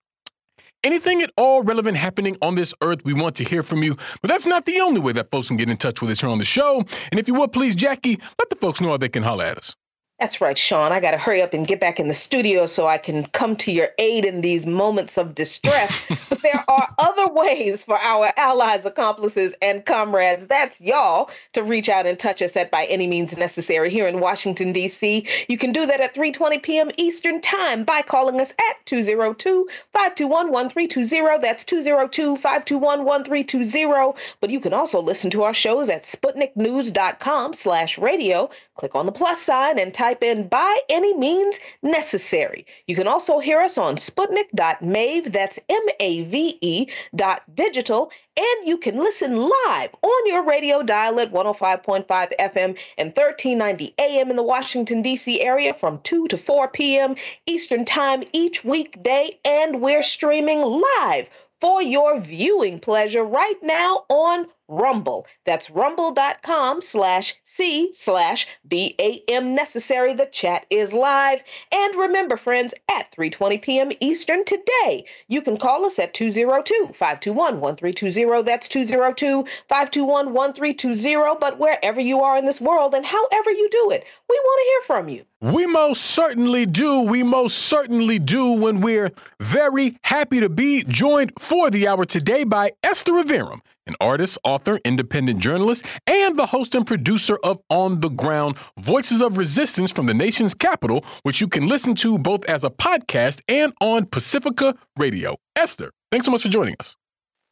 Anything at all relevant happening on this earth, we want to hear from you. But that's not the only way that folks can get in touch with us here on the show. And if you would, please, Jacquie, let the folks know how they can holler at us. That's right, Sean. I got to hurry up and get back in the studio so I can come to your aid in these moments of distress. but there are other ways for our allies, accomplices, and comrades, that's y'all, to reach out and touch us at by any means necessary here in Washington, D.C. You can do that at 3.20 p.m. Eastern Time by calling us at 202-521-1320. That's 202-521-1320. But you can also listen to our shows at sputniknews.com slash radio. Click on the plus sign and type in by any means necessary. You can also hear us on sputnik.mave, that's M A V E dot digital, and you can listen live on your radio dial at 105.5 FM and 1390 AM in the Washington, D.C. area from 2 to 4 p.m. Eastern Time each weekday, and we're streaming live for your viewing pleasure right now on Rumble. That's rumble.com slash C slash BAM necessary. The chat is live. And remember, friends, at 3.20 p.m. Eastern today, you can call us at 202-521-1320. That's 202-521-1320. But wherever you are in this world and however you do it, we want to hear from you. We most certainly do. We most certainly do when we're very happy to be joined for the hour today by Esther Iverem an artist, author, independent journalist, and the host and producer of On the Ground Voices of Resistance from the nation's capital, which you can listen to both as a podcast and on Pacifica Radio. Esther, thanks so much for joining us.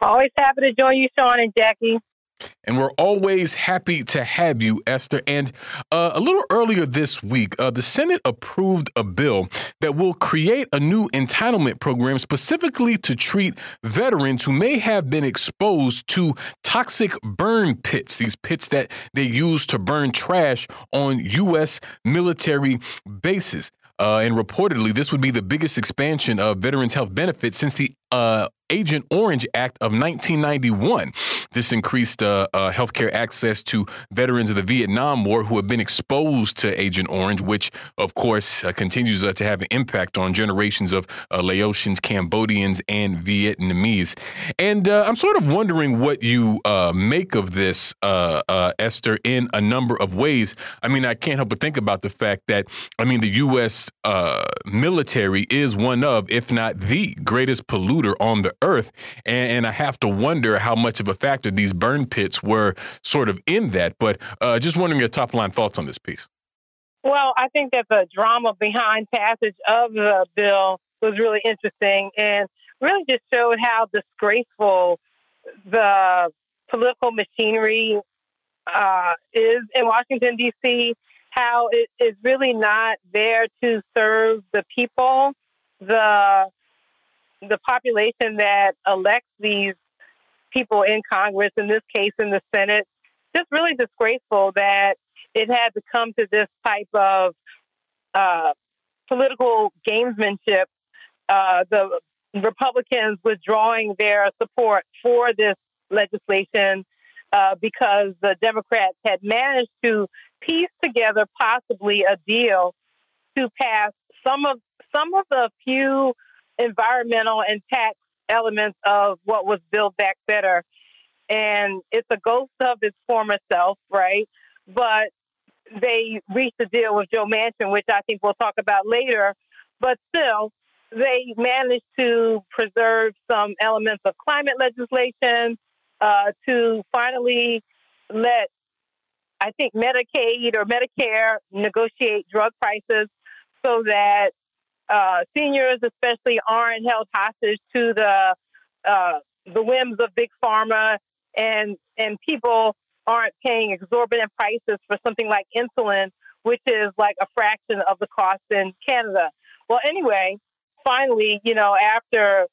Always happy to join you, Sean and Jacquie. And we're always happy to have you, Esther. And uh, a little earlier this week, uh, the Senate approved a bill that will create a new entitlement program specifically to treat veterans who may have been exposed to toxic burn pits, these pits that they use to burn trash on U.S. military bases. Uh, and reportedly, this would be the biggest expansion of veterans' health benefits since the uh, Agent Orange Act of 1991. This increased uh, uh, healthcare access to veterans of the Vietnam War who have been exposed to Agent Orange, which, of course, uh, continues uh, to have an impact on generations of uh, Laotians, Cambodians, and Vietnamese. And uh, I'm sort of wondering what you make of this, Esther, in a number of ways. I mean, I can't help but think about the fact that, I mean, the U.S. military is one of, if not the greatest polluter on the earth. And, and, I have to wonder how much of a factor these burn pits were sort of in that. But uh, just wondering your top line thoughts on this piece. Well, I think that the drama behind passage of the bill was really interesting and really just showed how disgraceful the political machinery uh, is in Washington, D.C., how it is really not there to serve the people. The the population that elects these people in Congress, in this case in the Senate, just really disgraceful that it had to come to this type of uh, political gamesmanship. Uh, the Republicans withdrawing their support for this legislation uh, because the Democrats had managed to piece together possibly a deal to pass some of some of the few environmental and tax elements of what was Build Back Better. And it's a ghost of its former self, right? But they reached a deal with Joe Manchin, which I think we'll talk about later. But still, they managed to preserve some elements of climate legislation uh, to finally let, I think, Medicaid or Medicare negotiate drug prices so that uh, seniors, especially, aren't held hostage to the uh, the whims of big pharma, and and people aren't paying exorbitant prices for something like insulin, which is like a fraction of the cost in Canada. Well, anyway, finally, you know, after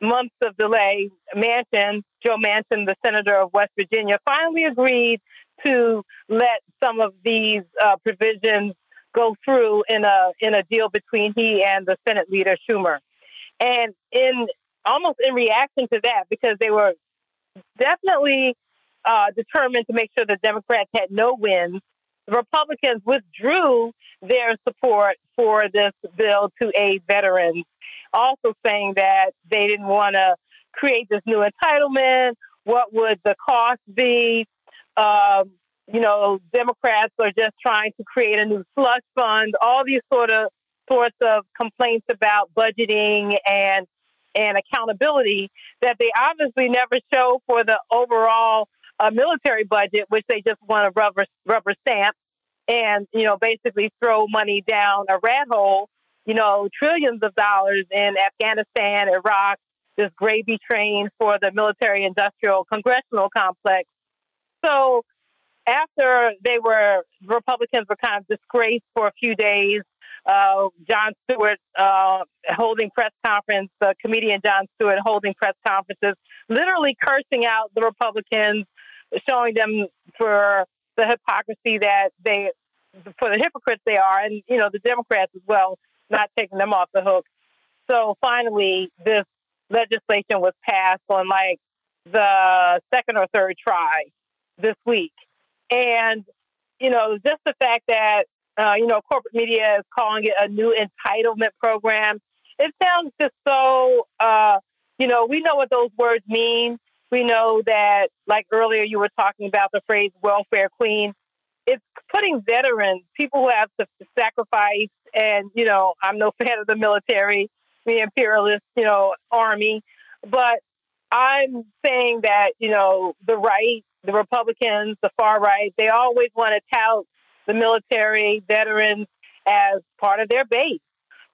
months of delay, Manchin, Joe Manchin, the senator of West Virginia, finally agreed to let some of these uh, provisions go through in a in a deal between he and the Senate leader Schumer. And in almost in reaction to that, because they were definitely uh, determined to make sure the Democrats had no wins, the Republicans withdrew their support for this bill to aid veterans, also saying that they didn't want to create this new entitlement. What would the cost be? Um, you know, Democrats are just trying to create a new slush fund, all these sort of sorts of complaints about budgeting and and accountability that they obviously never show for the overall uh, military budget, which they just want to rubber rubber stamp and you know basically throw money down a rat hole. You know, trillions of dollars in Afghanistan, Iraq, this gravy train for the military industrial congressional complex. So after they were Republicans were kind of disgraced for a few days. Uh, Jon Stewart uh, holding press conference, the comedian Jon Stewart holding press conferences, literally cursing out the Republicans, showing them for the hypocrisy that they, for the hypocrites they are, and you know the Democrats as well, not taking them off the hook. So finally, this legislation was passed on like the second or third try this week. And, you know, just the fact that, uh, you know, corporate media is calling it a new entitlement program, it sounds just so, uh, you know, we know what those words mean. We know that, like earlier, you were talking about the phrase welfare queen. It's putting veterans, people who have to sacrifice, and, you know, I'm no fan of the military, the imperialist, you know, army, but I'm saying that, you know, the right the Republicans, the far right, they always want to tout the military veterans as part of their base,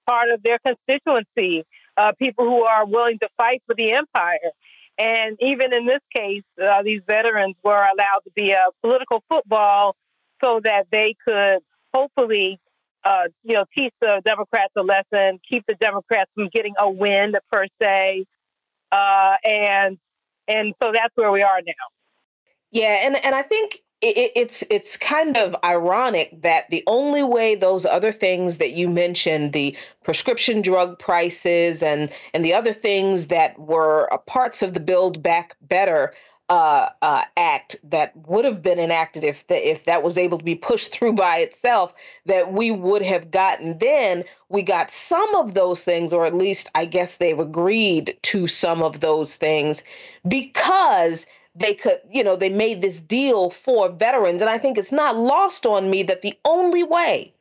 part of their constituency, uh, people who are willing to fight for the empire. And even in this case, uh, these veterans were allowed to be a political football so that they could hopefully, uh, you know, teach the Democrats a lesson, keep the Democrats from getting a win per se, uh, and and so that's where we are now. Yeah, and and I think it, it's it's kind of ironic that the only way those other things that you mentioned, the prescription drug prices and and the other things that were parts of the Build Back Better uh, uh, act that would have been enacted if the, if that was able to be pushed through by itself, that we would have gotten then. We got some of those things, or at least I guess they've agreed to some of those things because they could, you know, they made this deal for veterans. And I think it's not lost on me that the only way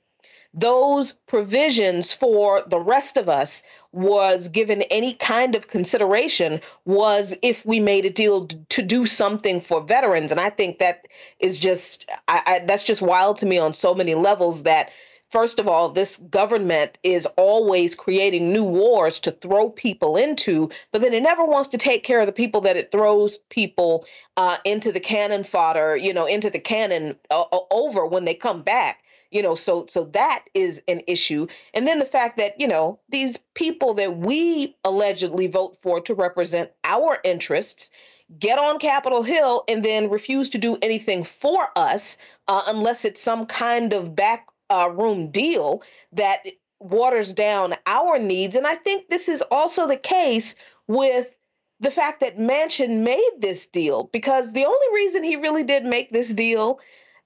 those provisions for the rest of us was given any kind of consideration was if we made a deal to do something for veterans and i think that is just I, I, that's just wild to me on so many levels that first of all this government is always creating new wars to throw people into but then it never wants to take care of the people that it throws people uh, into the cannon fodder you know into the cannon uh, over when they come back you know so so that is an issue. And then the fact that you know these people that we allegedly vote for to represent our interests get on capitol hill and then refuse to do anything for us uh, unless it's some kind of back uh, room deal that waters down our needs and i think this is also the case with the fact that Manchin made this deal because the only reason he really did make this deal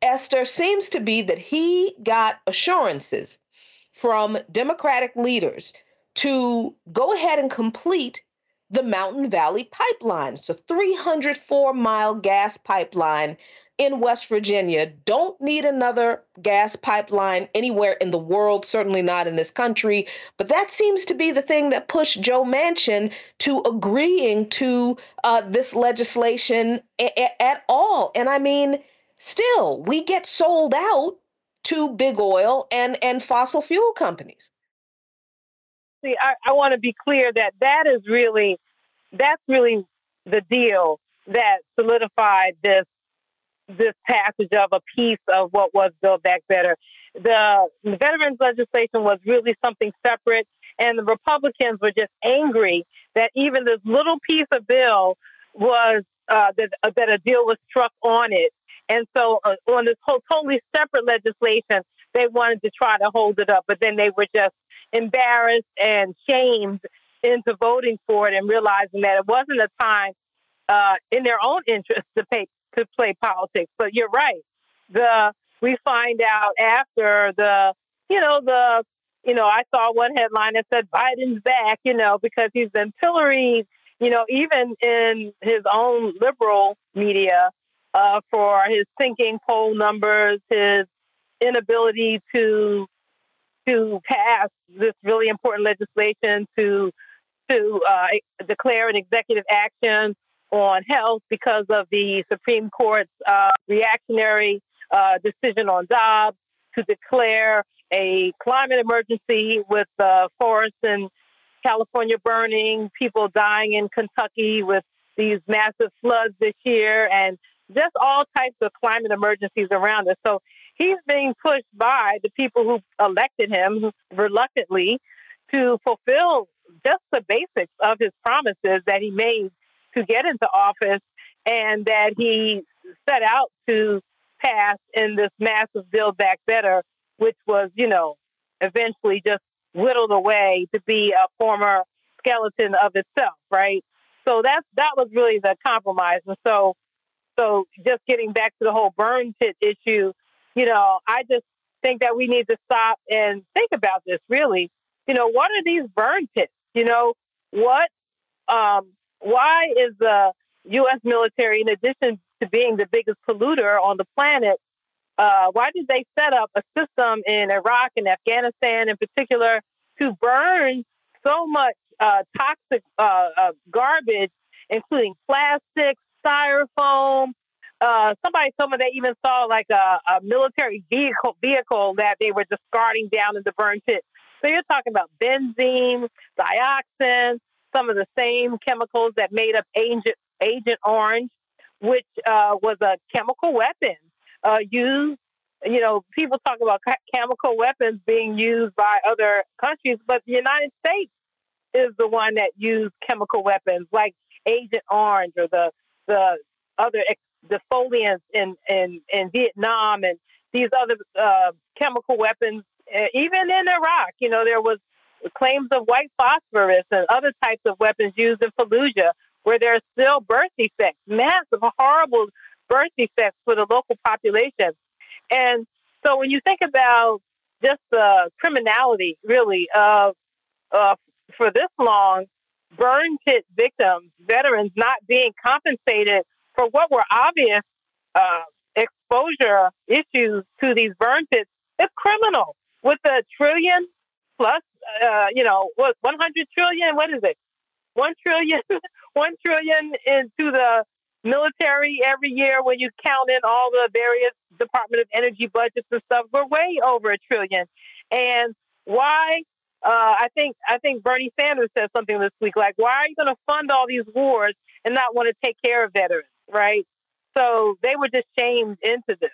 Esther seems to be that he got assurances from Democratic leaders to go ahead and complete the Mountain Valley Pipeline. It's a 304 mile gas pipeline in West Virginia. Don't need another gas pipeline anywhere in the world, certainly not in this country. But that seems to be the thing that pushed Joe Manchin to agreeing to uh, this legislation a- at all. And I mean, still we get sold out to big oil and and fossil fuel companies see i, I want to be clear that that is really that's really the deal that solidified this this passage of a piece of what was build back better. The veterans legislation was really something separate and the republicans were just angry that even this little piece of bill was uh, that, uh, that a deal was struck on it. And so uh, on this whole totally separate legislation, they wanted to try to hold it up, but then they were just embarrassed and shamed into voting for it and realizing that it wasn't a time uh, in their own interest to pay to play politics. But you're right. The we find out after the you know the you know I saw one headline that said Biden's back. You know because he's been pilloried. You know even in his own liberal media uh, for his sinking poll numbers, his inability to to pass this really important legislation to to uh, declare an executive action on health because of the Supreme Court's uh, reactionary uh, decision on Dobbs to declare a climate emergency with the forests in California burning, people dying in Kentucky with these massive floods this year, and just all types of climate emergencies around us. So he's being pushed by the people who elected him reluctantly to fulfill just the basics of his promises that he made to get into office and that he set out to pass in this massive Build Back Better, which was, you know, eventually just whittled away to be a former skeleton of itself, right? So that's that was really the compromise. And so so just getting back to the whole burn pit issue, you know, I just think that we need to stop and think about this really. You know, what are these burn pits? You know, what, um, why is the U.S. military, in addition to being the biggest polluter on the planet, uh, why did they set up a system in Iraq and Afghanistan in particular to burn so much uh, toxic uh, uh garbage, including plastics, styrofoam. Uh, somebody told me they even saw like a, a military vehicle vehicle that they were discarding down in the burn pit. So you're talking about benzene, dioxin, some of the same chemicals that made up Agent Agent Orange, which uh, was a chemical weapon uh, used. You know, people talk about chemical weapons being used by other countries, but the United States is the one that used chemical weapons like Agent Orange or the the other defoliants in, in, in Vietnam and these other uh, chemical weapons, uh, even in Iraq. You know, there was claims of white phosphorus and other types of weapons used in Fallujah, where there are still birth defects, massive, horrible birth defects for the local population. And so when you think about just the criminality, really, of uh, for this long, burn pit victims, veterans not being compensated for what were obvious uh, exposure issues to these burn pits, it's criminal. With a trillion plus, uh, you know, what, 100 trillion? What is it? One trillion, one trillion into the military every year when you count in all the various Department of Energy budgets and stuff. We're way over a trillion. And why? Uh, I think I think Bernie Sanders said something this week like, "Why are you going to fund all these wars and not want to take care of veterans?" Right? So they were just shamed into this.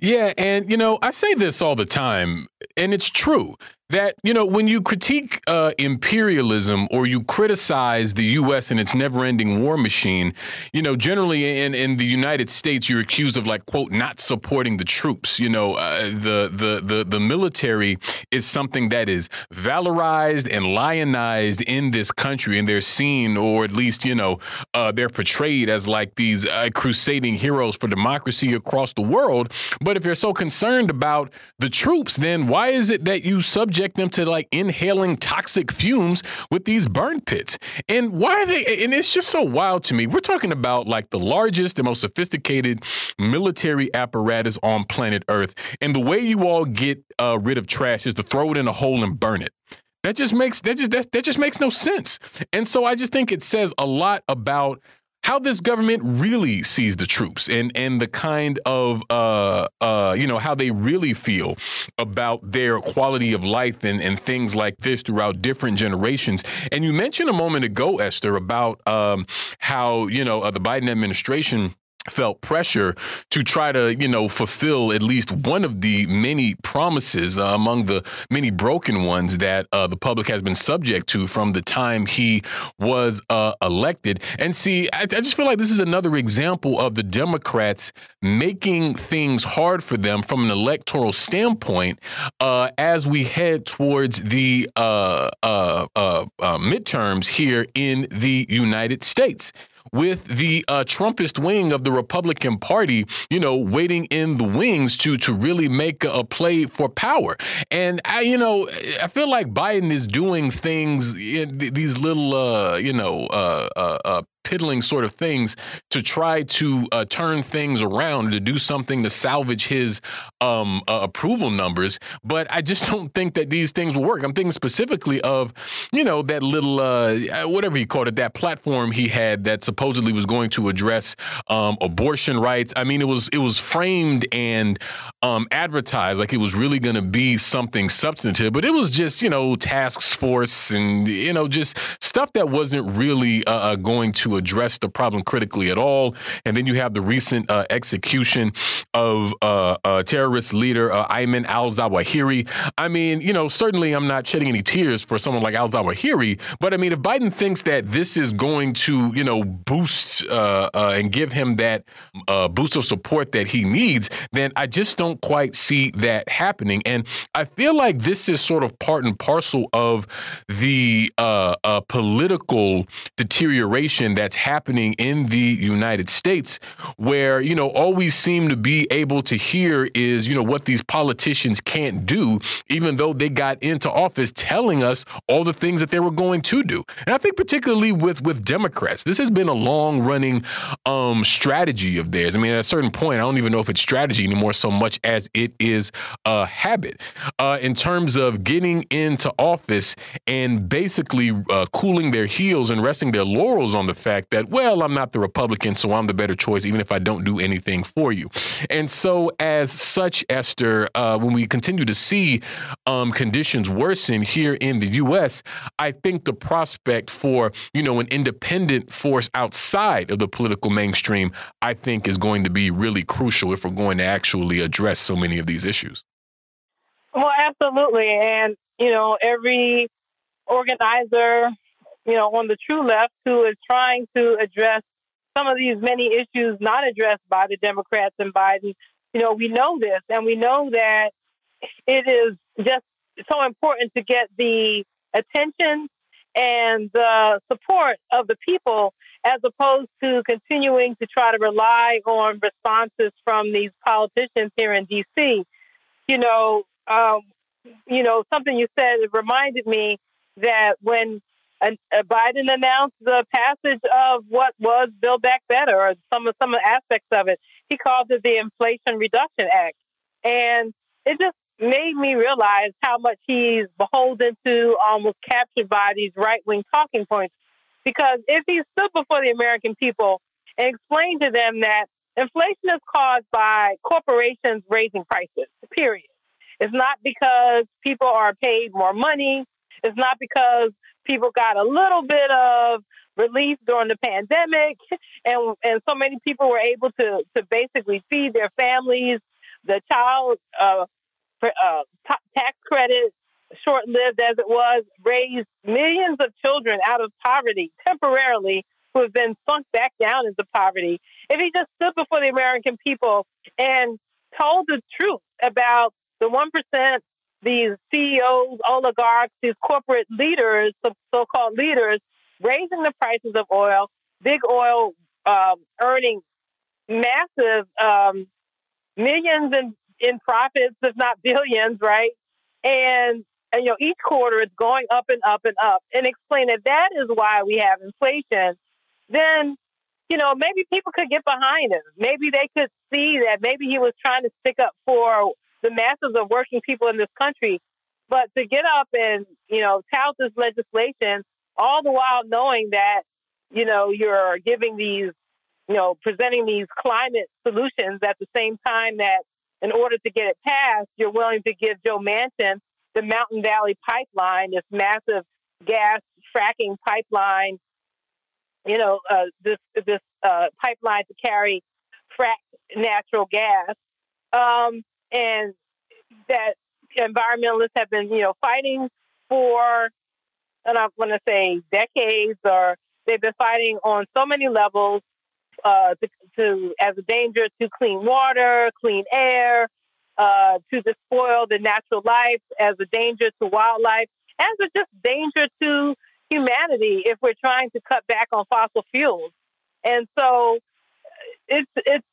Yeah, and you know, I say this all the time, and it's true that you know when you critique uh, imperialism or you criticize the U.S. and its never-ending war machine, you know generally in in the United States you're accused of like quote not supporting the troops. You know uh, the the the the military is something that is valorized and lionized in this country, and they're seen or at least you know uh, they're portrayed as like these uh, crusading heroes for democracy across the world. But if you're so concerned about the troops, then why is it that you subject them to like inhaling toxic fumes with these burn pits. And why are they? And it's just so wild to me. We're talking about like the largest and most sophisticated military apparatus on planet Earth. And the way you all get uh, rid of trash is to throw it in a hole and burn it. That just makes that just that, that just makes no sense. And so I just think it says a lot about how this government really sees the troops and and the kind of uh, uh, you know how they really feel about their quality of life and, and things like this throughout different generations. And you mentioned a moment ago, Esther, about um, how you know uh, the Biden administration felt pressure to try to, you know, fulfill at least one of the many promises uh, among the many broken ones that uh, the public has been subject to from the time he was uh, elected. And see, I, I, just feel like this is another example of the Democrats making things hard for them from an electoral standpoint uh, as we head towards the uh, uh, midterms here in the United States with the uh, Trumpist wing of the Republican Party, you know, waiting in the wings to to really make a play for power. And I, you know, I feel like Biden is doing things, these little, uh, you know, uh, uh, uh piddling sort of things to try to uh, turn things around to do something to salvage his um, uh, approval numbers. But I just don't think that these things will work. I'm thinking specifically of, you know, that little uh, whatever he called it, that platform he had that supposedly was going to address um, abortion rights. I mean, it was it was framed and um, advertised like it was really going to be something substantive, but it was just you know task force and you know just stuff that wasn't really uh, uh going to address the problem critically at all. And then you have the recent uh, execution of uh, uh, terrorist leader uh, Ayman al Zawahiri. I mean, you know, certainly I'm not shedding any tears for someone like al Zawahiri, but I mean, if Biden thinks that this is going to, you know, boost uh, uh, and give him that boost of support that he needs, then I just don't quite see that happening. And I feel like this is sort of part and parcel of the political deterioration that's happening in the United States, where, you know, all we seem to be able to hear is, you know, what these politicians can't do, even though they got into office telling us all the things that they were going to do. And I think particularly with with Democrats, this has been a long running um, strategy of theirs. I mean, at a certain point, I don't even know if it's strategy anymore so much as it is a habit uh, in terms of getting into office and basically uh, cooling their heels and resting their laurels on the fact fact that, well, I'm not the Republican, so I'm the better choice, even if I don't do anything for you. And so, as such, Esther, uh, when we continue to see um, conditions worsen here in the U.S., I think the prospect for, you know, an independent force outside of the political mainstream, I think is going to be really crucial if we're going to actually address so many of these issues. Well, absolutely. And, you know, every organizer, you know, on the true left who is trying to address some of these many issues not addressed by the Democrats and Biden. You know, we know this, and we know that it is just so important to get the attention and the support of the people as opposed to continuing to try to rely on responses from these politicians here in D.C. You know, um, you know, something you said reminded me that when uh, Biden announced the passage of what was Build Back Better, or some of some aspects of it, he called it the Inflation Reduction Act, and it just made me realize how much he's beholden to, almost captured by these right wing talking points. Because if he stood before the American people and explained to them that inflation is caused by corporations raising prices, period. It's not because people are paid more money. It's not because people got a little bit of relief during the pandemic and and so many people were able to to basically feed their families the child uh, uh, tax credit, short lived as it was, raised millions of children out of poverty temporarily who have been sunk back down into poverty. If he just stood before the American people and told the truth about the 1%, these CEOs, oligarchs, these corporate leaders, so called leaders, raising the prices of oil, big oil um, earning massive um, millions and in profits, if not billions, right? And, and you know, each quarter it's going up and up and up. And explain that that is why we have inflation. Then, you know, maybe people could get behind him. Maybe they could see that maybe he was trying to stick up for the masses of working people in this country. But to get up and, you know, tout this legislation, all the while knowing that, you know, you're giving these, you know, presenting these climate solutions at the same time that in order to get it passed, you're willing to give Joe Manchin the Mountain Valley Pipeline, this massive gas fracking pipeline. You know, uh, this this uh, pipeline to carry frack natural gas, um, and that environmentalists have been, you know, fighting for, and I'm going to say decades, or they've been fighting on so many levels uh, to, to, as a danger to clean water, clean air, uh, to despoil the natural life, as a danger to wildlife, as a just danger to humanity if we're trying to cut back on fossil fuels. And so, it's it's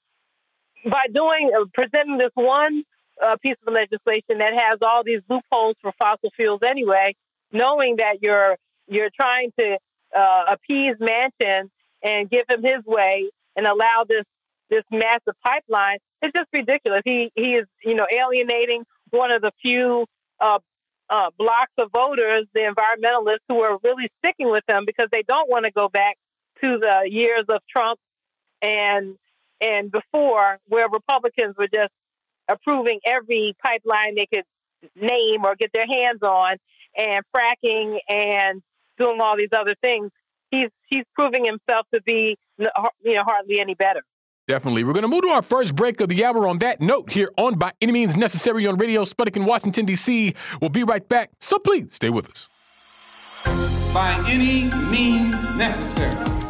by doing uh, presenting this one uh, piece of legislation that has all these loopholes for fossil fuels anyway, knowing that you're you're trying to uh, appease Manchin and give him his way and allow this this massive pipeline. It's just ridiculous. He he is you know alienating one of the few uh, uh, blocks of voters, the environmentalists, who are really sticking with him because they don't want to go back to the years of Trump and and before, where Republicans were just approving every pipeline they could name or get their hands on, and fracking and doing all these other things he's he's proving himself to be you know hardly any better. Definitely. We're going to move to our first break of the hour on that note here on By Any Means Necessary on Radio Sputnik in Washington, D.C. We'll be right back, so please stay with us. By any means necessary.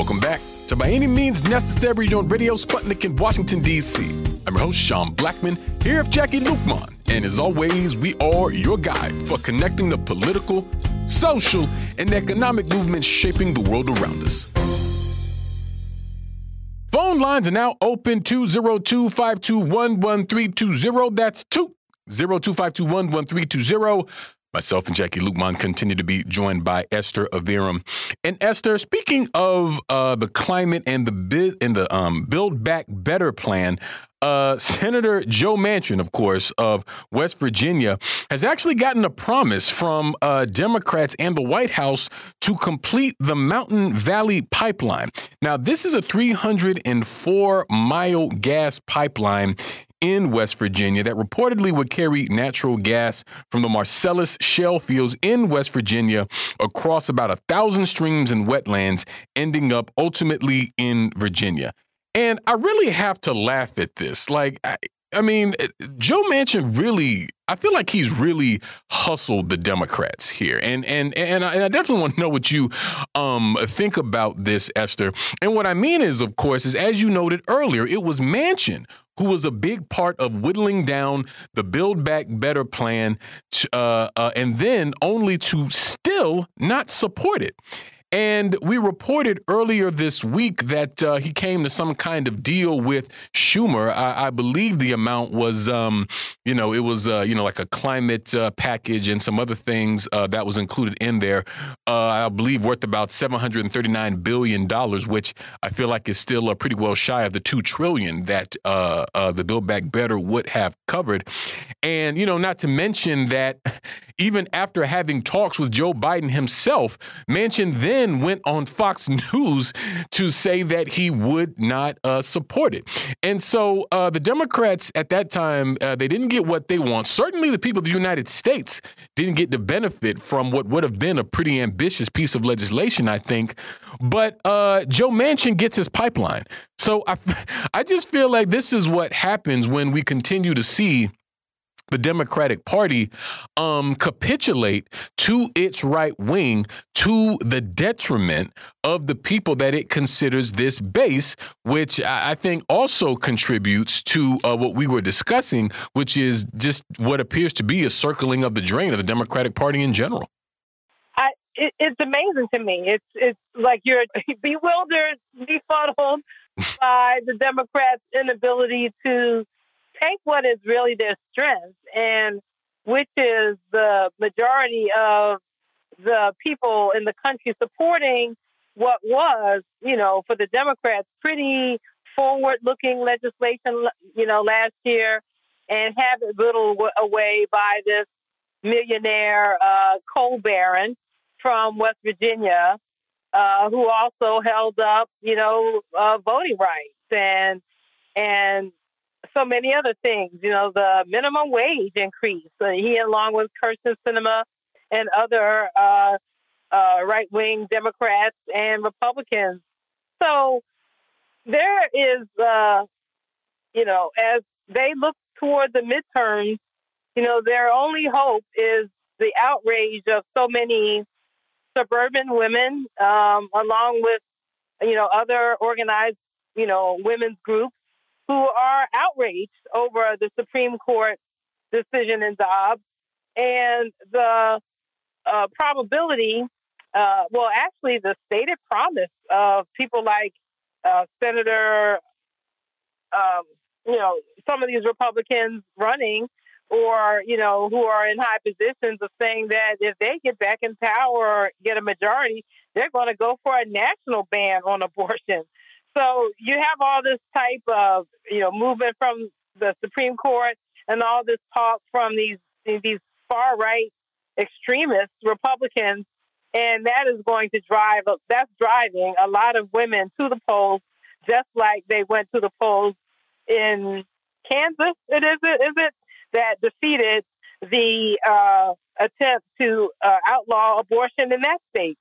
Welcome back to By Any Means Necessary on Radio Sputnik in Washington, D.C. I'm your host, Sean Blackmon, here with Jacquie Luqman. And as always, we are your guide for connecting the political, social, and economic movements shaping the world around us. Phone lines are now open 202 521 1320. That's 202 521 1320. Myself and Jacquie Luqman continue to be joined by Esther Iverem. And Esther, speaking of uh, the climate and the bid and the um, Build Back Better plan, uh, Senator Joe Manchin, of course, of West Virginia, has actually gotten a promise from uh, Democrats and the White House to complete the Mountain Valley Pipeline. Now, this is a 304 mile gas pipeline in West Virginia that reportedly would carry natural gas from the Marcellus shale fields in West Virginia across about a thousand streams and wetlands, ending up ultimately in Virginia. And I really have to laugh at this. Like, I, I mean, eh, Joe Manchin really, I feel like he's really hustled the Democrats here. And and and I, and I definitely want to know what you um, think about this, Esther. And what I mean is, of course, is as you noted earlier, it was Manchin who was a big part of whittling down the Build Back Better plan, uh, uh, and then only to still not support it. And we reported earlier this week that uh, he came to some kind of deal with Schumer. I, I believe the amount was, um, you know, it was, uh, you know, like a climate uh, package and some other things uh, that was included in there. Uh, I believe worth about seven hundred and thirty-nine billion dollars, which I feel like is still pretty well shy of the two trillion that uh, the Build Back Better would have covered. And you know, not to mention that even after having talks with Joe Biden himself, Manchin then went on Fox News to say that he would not uh, support it. And so uh, the Democrats at that time, uh, they didn't get what they want. Certainly the people of the United States didn't get the benefit from what would have been a pretty ambitious piece of legislation, I think. But uh, Joe Manchin gets his pipeline. So I, I just feel like this is what happens when we continue to see the Democratic Party um, capitulate to its right wing to the detriment of the people that it considers this base, which I think also contributes to uh, what we were discussing, which is just what appears to be a circling of the drain of the Democratic Party in general. I, it, it's amazing to me. It's it's like you're bewildered, befuddled by the Democrats' inability to take what is really their strength and which is the majority of the people in the country supporting what was, you know, for the Democrats, pretty forward looking legislation, you know, last year and have it whittled away by this millionaire uh, coal baron from West Virginia, uh, who also held up, you know, uh, voting rights and and so many other things. You know, the minimum wage increase. Uh, he, along with Kyrsten Sinema and other uh, uh, right wing Democrats and Republicans. So there is, uh, you know, as they look toward the midterms, you know, their only hope is the outrage of so many suburban women, um, along with, you know, other organized, you know, women's groups who are outraged over the Supreme Court decision in Dobbs and the uh, probability, uh, well, actually, the stated promise of people like uh, Senator, um, you know, some of these Republicans running or, you know, who are in high positions of saying that if they get back in power or get a majority, they're going to go for a national ban on abortion. So you have all this type of you know movement from the Supreme Court and all this talk from these these far right extremists, Republicans, and that is going to drive that's driving a lot of women to the polls, just like they went to the polls in Kansas. It is it is it that defeated the uh, attempt to uh, outlaw abortion in that state.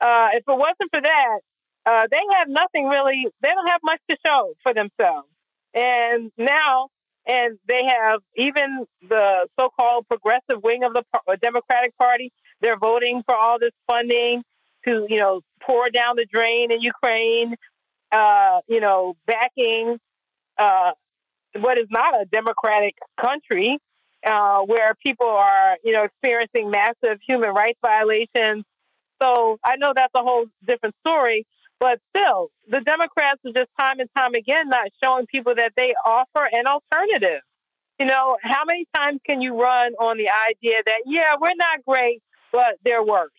Uh, if it wasn't for that, uh, they have nothing really, they don't have much to show for themselves. And now, and they have even the so called progressive wing of the Democratic Party, they're voting for all this funding to, you know, pour down the drain in Ukraine, uh, you know, backing uh, what is not a democratic country uh, where people are, you know, experiencing massive human rights violations. So I know that's a whole different story, but still, the Democrats are just time and time again not showing people that they offer an alternative. You know, how many times can you run on the idea that, yeah, we're not great, but they're worse?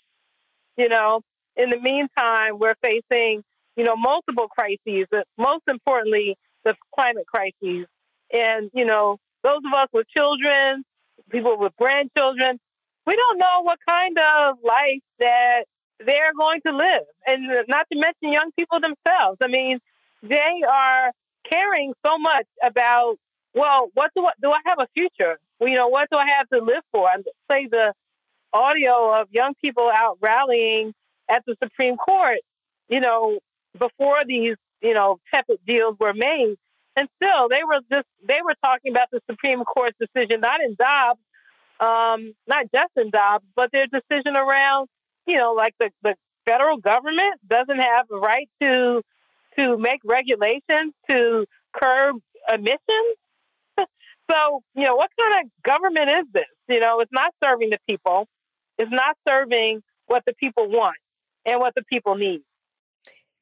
You know, in the meantime, we're facing, you know, multiple crises, but most importantly, the climate crises. And, you know, those of us with children, people with grandchildren, we don't know what kind of life that they're going to live. And not to mention young people themselves. I mean, they are caring so much about, well, what do I, do I have a future? You know, what do I have to live for? I play the audio of young people out rallying at the Supreme Court, you know, before these you know, tepid deals were made. And still, they were just they were talking about the Supreme Court's decision, not in Dobbs, um, not just in Dobbs, but their decision around, you know, like the, the federal government doesn't have the right to to make regulations to curb emissions. so, you know, what kind of government is this? You know, it's not serving the people. It's not serving what the people want and what the people need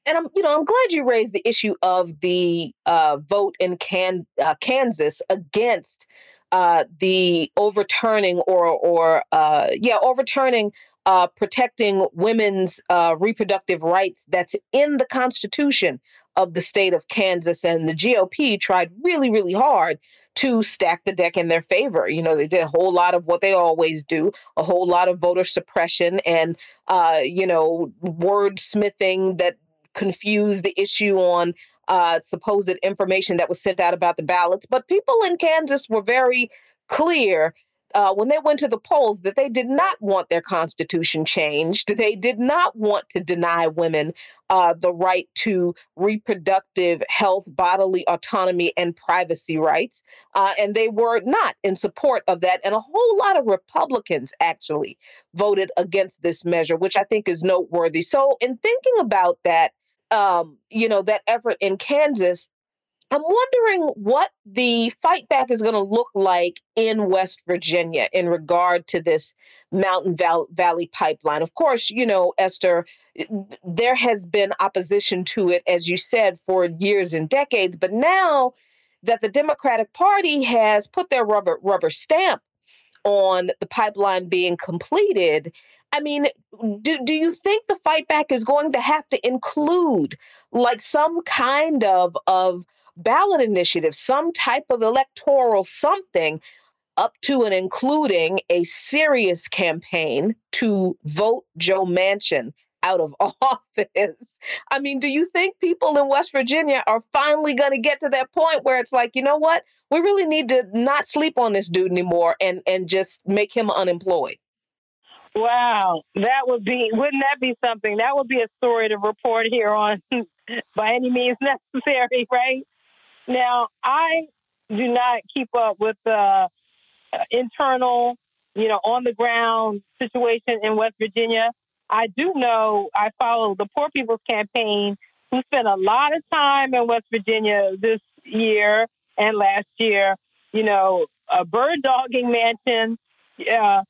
and I'm, you know, I'm glad you raised the issue of the uh, vote in Can- uh, Kansas against uh, the overturning or, or uh, yeah, overturning uh, protecting women's uh, reproductive rights that's in the Constitution of the state of Kansas. And the GOP tried really, really hard to stack the deck in their favor. You know, they did a whole lot of what they always do, a whole lot of voter suppression and, uh, you know, wordsmithing that confused the issue on uh, supposed information that was sent out about the ballots. But people in Kansas were very clear uh, when they went to the polls that they did not want their constitution changed. They did not want to deny women uh, the right to reproductive health, bodily autonomy, and privacy rights. Uh, and they were not in support of that. And a whole lot of Republicans actually voted against this measure, which I think is noteworthy. So, in thinking about that, um, you know, that effort in Kansas, I'm wondering what the fight back is going to look like in West Virginia in regard to this Mountain Valley pipeline. Of course, you know, Esther, eh, there has been opposition to it, as you said, for years and decades. But now that the Democratic Party has put their rubber rubber stamp on the pipeline being completed, I mean, do, do you think the fight back is going to have to include like some kind of of ballot initiative, some type of electoral something up to and including a serious campaign to vote Joe Manchin out of office. I mean, do you think people in West Virginia are finally going to get to that point where it's like, you know what? We really need to not sleep on this dude anymore and and just make him unemployed. Wow, that would be wouldn't that be something? That would be a story to report here on by any means necessary, right? Now, I do not keep up with the uh, internal, you know, on the ground situation in West Virginia. I do know I follow the Poor People's Campaign, who spent a lot of time in West Virginia this year and last year. You know, a bird dogging Manchin. Uh,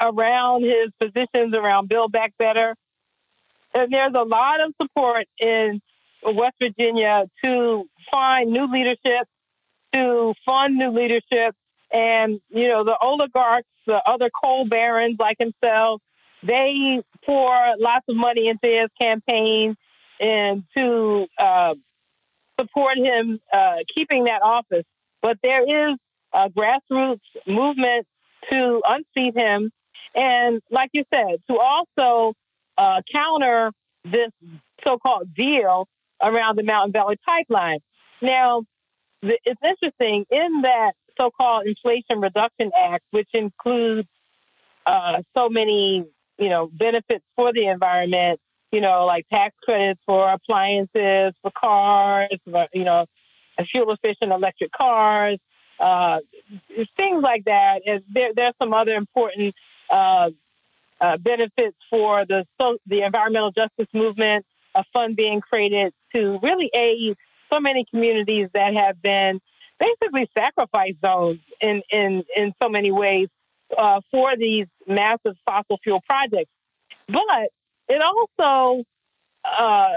around his positions around Build Back Better. And there's a lot of support in West Virginia to find new leadership, to fund new leadership. And, you know, the oligarchs, the other coal barons like himself, they pour lots of money into his campaign and to uh, support him uh, keeping that office. But there is a grassroots movement to unseat him and like you said, to also uh, counter this so-called deal around the Mountain Valley Pipeline. Now, it's interesting in that so-called Inflation Reduction Act, which includes uh, so many, you know, benefits for the environment. You know, like tax credits for appliances, for cars, for, you know, fuel efficient electric cars, uh, things like that. There, there's some other important uh, uh, benefits for the so, the environmental justice movement, a fund being created to really aid so many communities that have been basically sacrifice zones in in in so many ways uh, for these massive fossil fuel projects. But it also uh,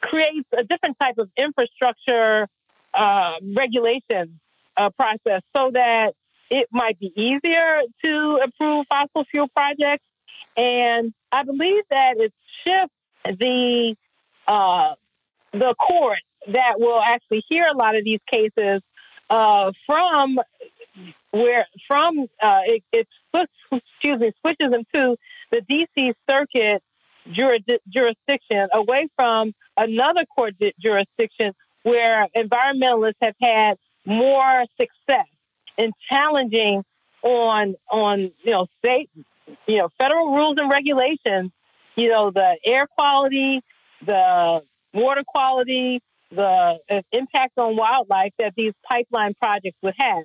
creates a different type of infrastructure uh, regulation uh, process so that it might be easier to approve fossil fuel projects. And I believe that it shifts the uh, the court that will actually hear a lot of these cases uh, from where from uh, it, it excuse me switches them to the D.C. Circuit jurisdiction away from another court jurisdiction where environmentalists have had more success and challenging on on you know state you know federal rules and regulations you know the air quality the water quality, the impact on wildlife that these pipeline projects would have.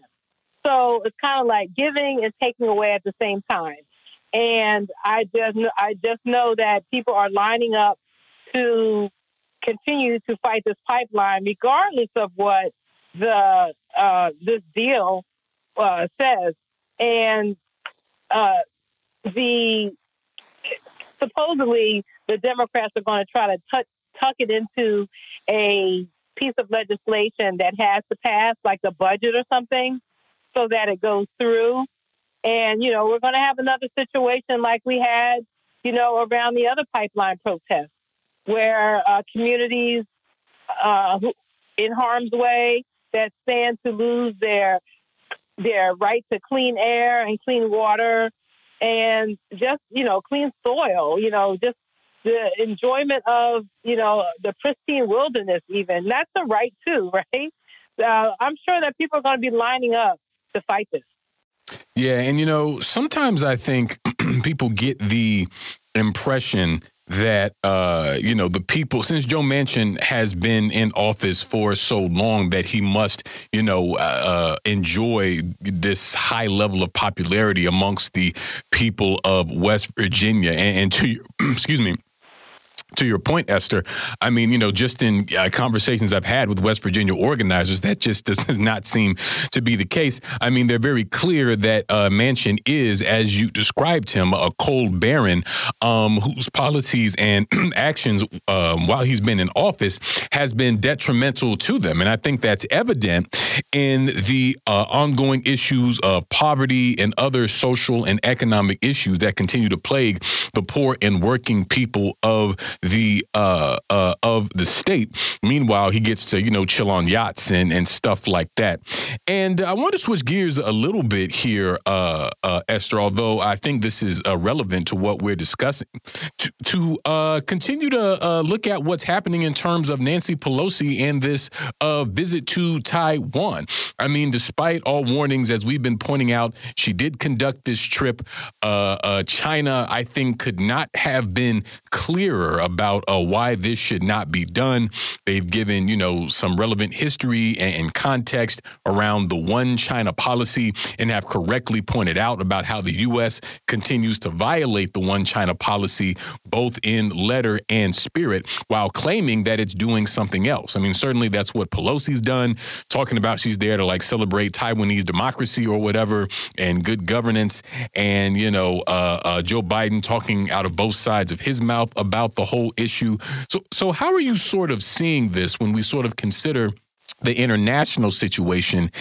So it's kind of like giving and taking away at the same time. And I just I just know that people are lining up to continue to fight this pipeline, regardless of what the uh, this deal uh, says. And uh, the supposedly the Democrats are going to try to tuck, tuck it into a piece of legislation that has to pass, like the budget or something, so that it goes through. And, you know, we're going to have another situation like we had, you know, around the other pipeline protests, where uh, communities uh, in harm's way that stand to lose their their right to clean air and clean water and just you know clean soil you know just the enjoyment of you know the pristine wilderness even. That's a right too right? Uh, i'm sure that people are going to be lining up to fight this. Yeah and you know sometimes i think people get the impression that uh, you know the people since Joe Manchin has been in office for so long that he must you know uh, uh enjoy this high level of popularity amongst the people of West Virginia. And, and to excuse me to your point, Esther, I mean, you know, just in uh, conversations I've had with West Virginia organizers, that just does not seem to be the case. I mean, they're very clear that uh, Manchin is, as you described him, a cold baron um, whose policies and actions um, while he's been in office has been detrimental to them. And I think that's evident in the uh, ongoing issues of poverty and other social and economic issues that continue to plague the poor and working people of the uh, uh, of the state. Meanwhile, he gets to you know chill on yachts and and stuff like that. And I want to switch gears a little bit here, uh, uh Esther. Although I think this is uh, relevant to what we're discussing, to, to uh, continue to look at what's happening in terms of Nancy Pelosi and this visit to Taiwan. I mean, despite all warnings, as we've been pointing out, she did conduct this trip. China, I think, could not have been clearer about uh, why this should not be done. They've given, you know, some relevant history and, context around the one China policy and have correctly pointed out about how the U.S. continues to violate the one China policy, both in letter and spirit, while claiming that it's doing something else. I mean, certainly that's what Pelosi's done, talking about she's there to like celebrate Taiwanese democracy or whatever and good governance. And, you know, uh, uh, Joe Biden talking out of both sides of his mouth about the whole whole issue. So, so how are you sort of seeing this when we sort of consider? the international situation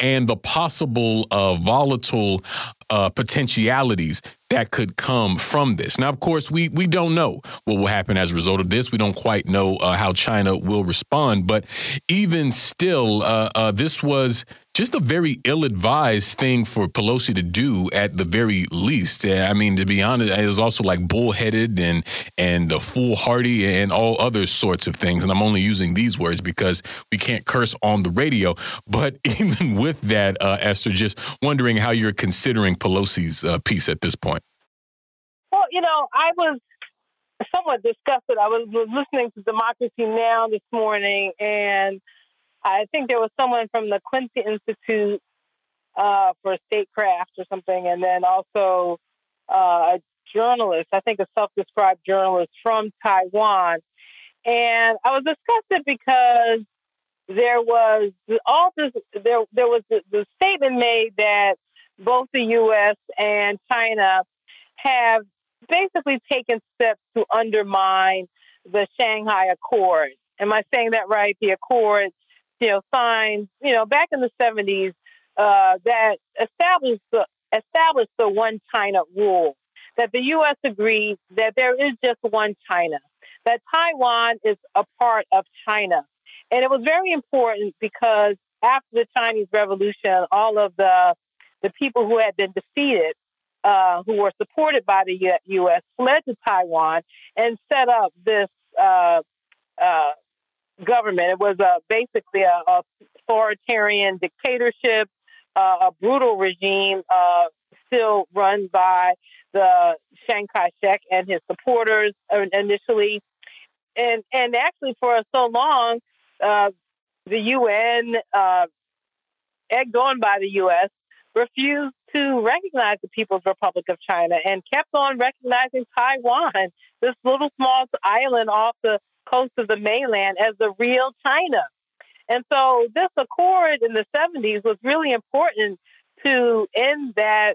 and the possible uh, volatile uh, potentialities that could come from this. Now, of course, we we don't know what will happen as a result of this. We don't quite know uh, how China will respond, but even still, uh, uh this was just a very ill-advised thing for Pelosi to do at the very least. I mean, to be honest, it was also like bullheaded and and foolhardy and all other sorts of things. And I'm only using these words because we can't curse on the radio. But even with that, uh, Esther, just wondering how you're considering Pelosi's uh, piece at this point. Well, you know, I was somewhat disgusted. I was listening to Democracy Now! this morning, and I think there was someone from the Quincy Institute uh, for Statecraft or something, and then also uh, a journalist, I think a self described journalist from Taiwan. And I was disgusted because there was all this, there, there was the, the statement made that both the U.S. and China have basically taken steps to undermine the Shanghai Accord. Am I saying that right? The Accord you know, signed, you know, back in the 70s uh, that established the, established the one China rule, that the U.S. agreed that there is just one China, that Taiwan is a part of China. And it was very important because after the Chinese Revolution, all of the, the people who had been defeated, uh, who were supported by the U.S., fled to Taiwan and set up this uh, uh, government. It was uh, basically a, authoritarian dictatorship, uh, a brutal regime, uh, still run by the Chiang Kai shek and his supporters initially. and and actually for so long, uh, the UN, uh, egged on by the U.S., refused to recognize the People's Republic of China and kept on recognizing Taiwan, this little small island off the coast of the mainland, as the real China. And so this accord in the 70s was really important to end that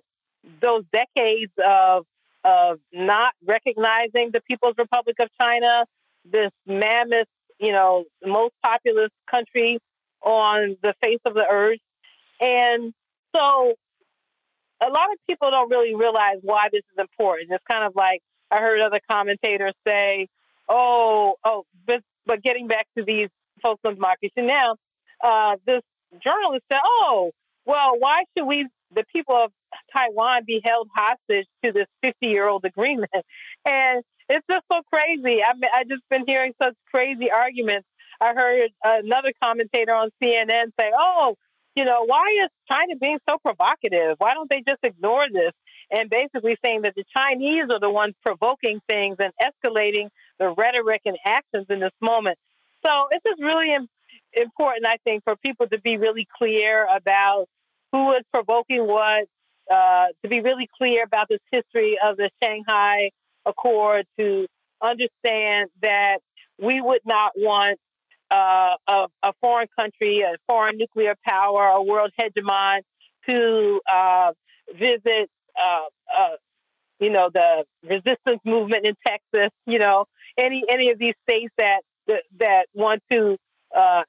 those decades of of not recognizing the People's Republic of China, this mammoth, you know, most populous country on the face of the earth. And so a lot of people don't really realize why this is important. It's kind of like I heard other commentators say, oh, oh, but, but getting back to these folks on democracy now, uh, this journalist said, oh, well, why should we, the people of Taiwan, be held hostage to this 50 year old agreement? And it's just so crazy. I mean, I just been hearing such crazy arguments. I heard another commentator on CNN say, oh, you know, why is China being so provocative? Why don't they just ignore this? And basically saying that the Chinese are the ones provoking things and escalating the rhetoric and actions in this moment. So it's just really important, I think, for people to be really clear about who is provoking what, uh, to be really clear about this history of the Shanghai Accord, to understand that we would not want uh, a, a, foreign country, a foreign nuclear power, a world hegemon to uh, visit, uh, uh, you know, the resistance movement in Texas. You know, any any of these states that that, want to uh,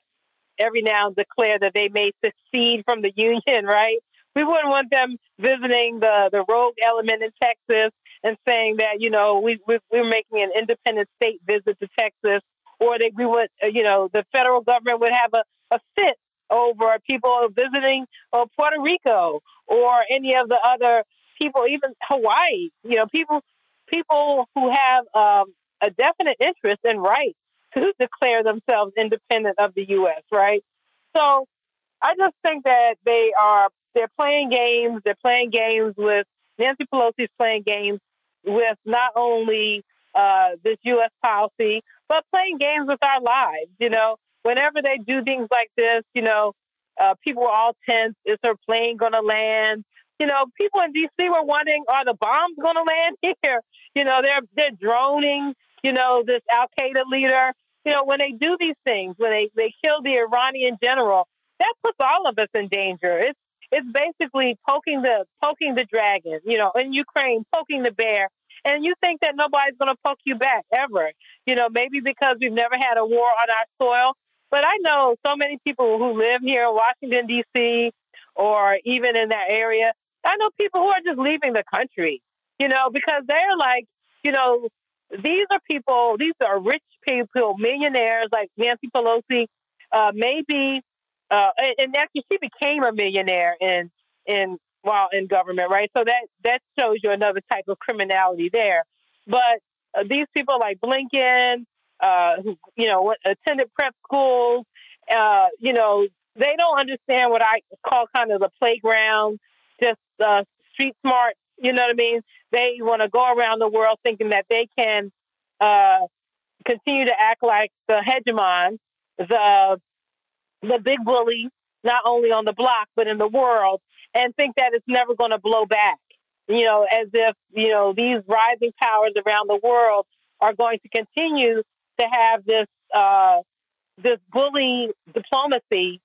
every now declare that they may secede from the union, right? We wouldn't want them visiting the, the rogue element in Texas and saying that, you know, we, we, we're making an independent state visit to Texas, or that we would, uh, you know, the federal government would have a, a fit over people visiting uh, Puerto Rico or any of the other people, even Hawaii. You know, people people who have um, a definite interest and right to declare themselves independent of the U.S. Right. So I just think that they are they're playing games. They're playing games with Nancy Pelosi's playing games with not only uh, this U.S. policy, but playing games with our lives. You know, whenever they do things like this, you know, uh, people are all tense. Is her plane going to land? You know, people in D.C. were wondering, are the bombs going to land here? You know, they're they're droning. You know, this Al Qaeda leader you know, when they do these things, when they, they kill the Iranian general, that puts all of us in danger. It's it's basically poking the poking the dragon, you know, in Ukraine, poking the bear. And you think that nobody's to poke you back ever, you know, maybe because we've never had a war on our soil. But I know so many people who live here in Washington D.C. or even in that area. I know people who are just leaving the country, you know, because they're like, you know, these are people, these are rich people, millionaires like Nancy Pelosi, uh, maybe, uh, and actually she became a millionaire in, in, while in government, right? So that, that shows you another type of criminality there. But uh, these people like Blinken, uh, who, you know, attended prep schools, uh, you know, they don't understand what I call kind of the playground, just uh, street smart. You know what I mean? They want to go around the world thinking that they can uh, continue to act like the hegemon, the the big bully, not only on the block but in the world, and think that it's never going to blow back. You know, as if you know these rising powers around the world are going to continue to have this uh, this bully diplomacy,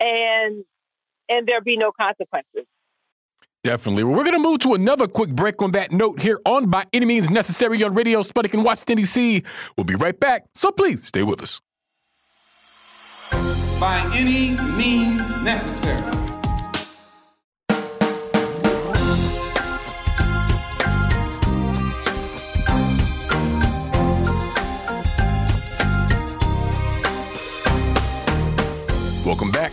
and and there be no consequences. Definitely. Well, we're going to move to another quick break on that note here on By Any Means Necessary on Radio Sputnik in Washington, D.C. We'll be right back, so please stay with us. By any means necessary. Welcome back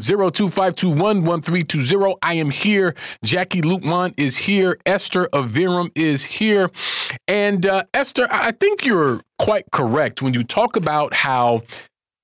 0252111320. I am here. Jacquie Luqman is here. Esther Iverem is here. And uh, Esther, I think you're quite correct when you talk about how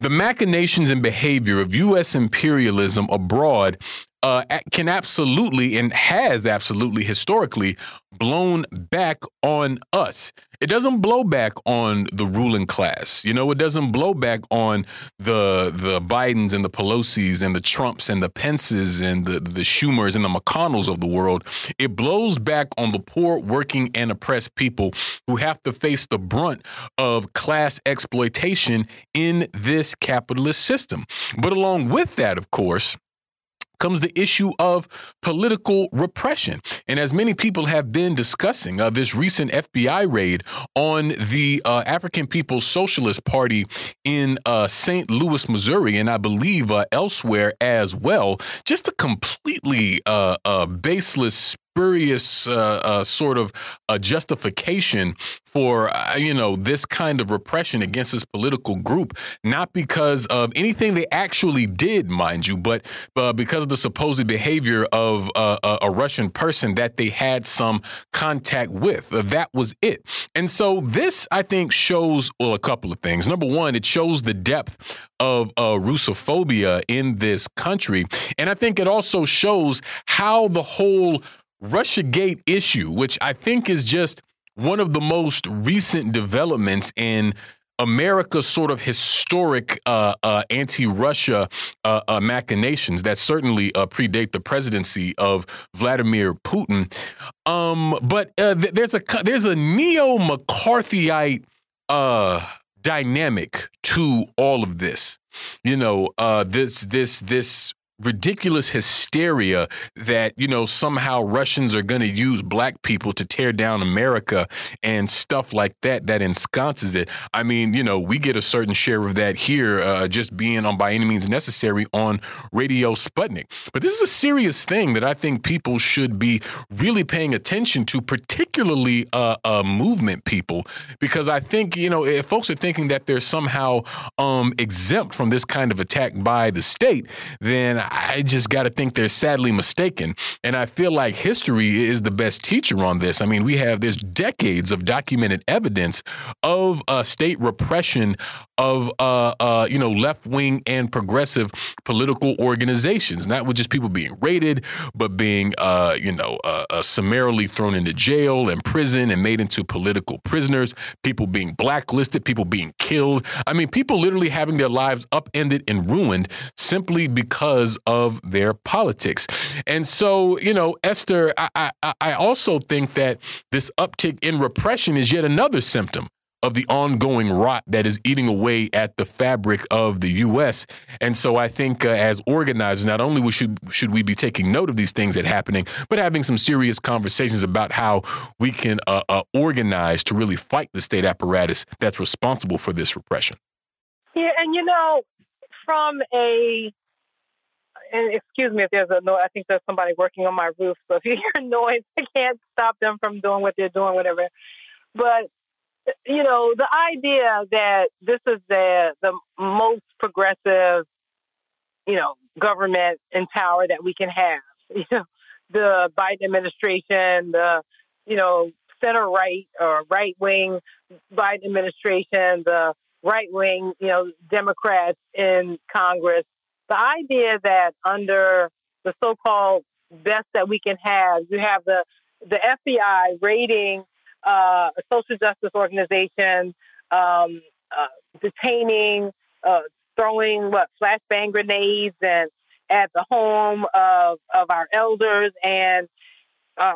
the machinations and behavior of U.S. imperialism abroad uh, can absolutely and has absolutely historically blown back on us. It doesn't blow back on the ruling class. You know, it doesn't blow back on the the Bidens and the Pelosi's and the Trumps and the Pences and the the Schumers and the McConnells of the world. It blows back on the poor, working, and oppressed people who have to face the brunt of class exploitation in this capitalist system. But along with that, of course, comes the issue of political repression. And as many people have been discussing, uh, this recent FBI raid on the uh, African People's Socialist Party in uh, St. Louis, Missouri, and I believe uh, elsewhere as well, just a completely uh, uh, baseless spurious uh, uh, sort of uh, justification for uh, you know this kind of repression against this political group, not because of anything they actually did, mind you, but uh, because of the supposed behavior of uh, a Russian person that they had some contact with. that was it. And so this, I think, shows well a couple of things. Number one, it shows the depth of Russophobia in this country, and I think it also shows how the whole Russiagate issue, which I think is just one of the most recent developments in America's sort of historic uh, uh, anti-Russia uh, uh machinations that certainly uh, predate the presidency of Vladimir Putin. Um, but uh, th- there's a there's a neo McCarthyite dynamic to all of this. You know, this this this ridiculous hysteria that you know somehow Russians are going to use black people to tear down America and stuff like that that ensconces it. I mean, you know, we get a certain share of that here uh, just being on by any means necessary on Radio Sputnik. But this is a serious thing that I think people should be really paying attention to, particularly uh, uh movement people, because I think you know if folks are thinking that they're somehow um, exempt from this kind of attack by the state, then I just got to think they're sadly mistaken. And I feel like history is the best teacher on this. I mean, we have there's decades of documented evidence of uh, state repression of uh, uh, you know left wing and progressive political organizations, not with just people being raided, but being uh, you know uh, uh, summarily thrown into jail and prison and made into political prisoners. People being blacklisted, people being killed. I mean, people literally having their lives upended and ruined simply because of their politics. And so, you know, Esther, I, I, I also think that this uptick in repression is yet another symptom of the ongoing rot that is eating away at the fabric of the U.S. And so I think uh, as organizers, not only should should we be taking note of these things that are happening, but having some serious conversations about how we can uh, uh, organize to really fight the state apparatus that's responsible for this repression. Yeah, and you know, from a and excuse me if there's a noise. I think there's somebody working on my roof. So if you hear noise, I can't stop them from doing what they're doing, whatever. But you know, the idea that this is the the most progressive, you know, government in power that we can have. You know, the Biden administration, the you know center right or right wing Biden administration, the right wing, you know, Democrats in Congress. The idea that under the so-called best that we can have, you have the the FBI raiding uh, a social justice organization, um, uh, detaining, uh, throwing what flashbang grenades and at the home of of our elders and uh,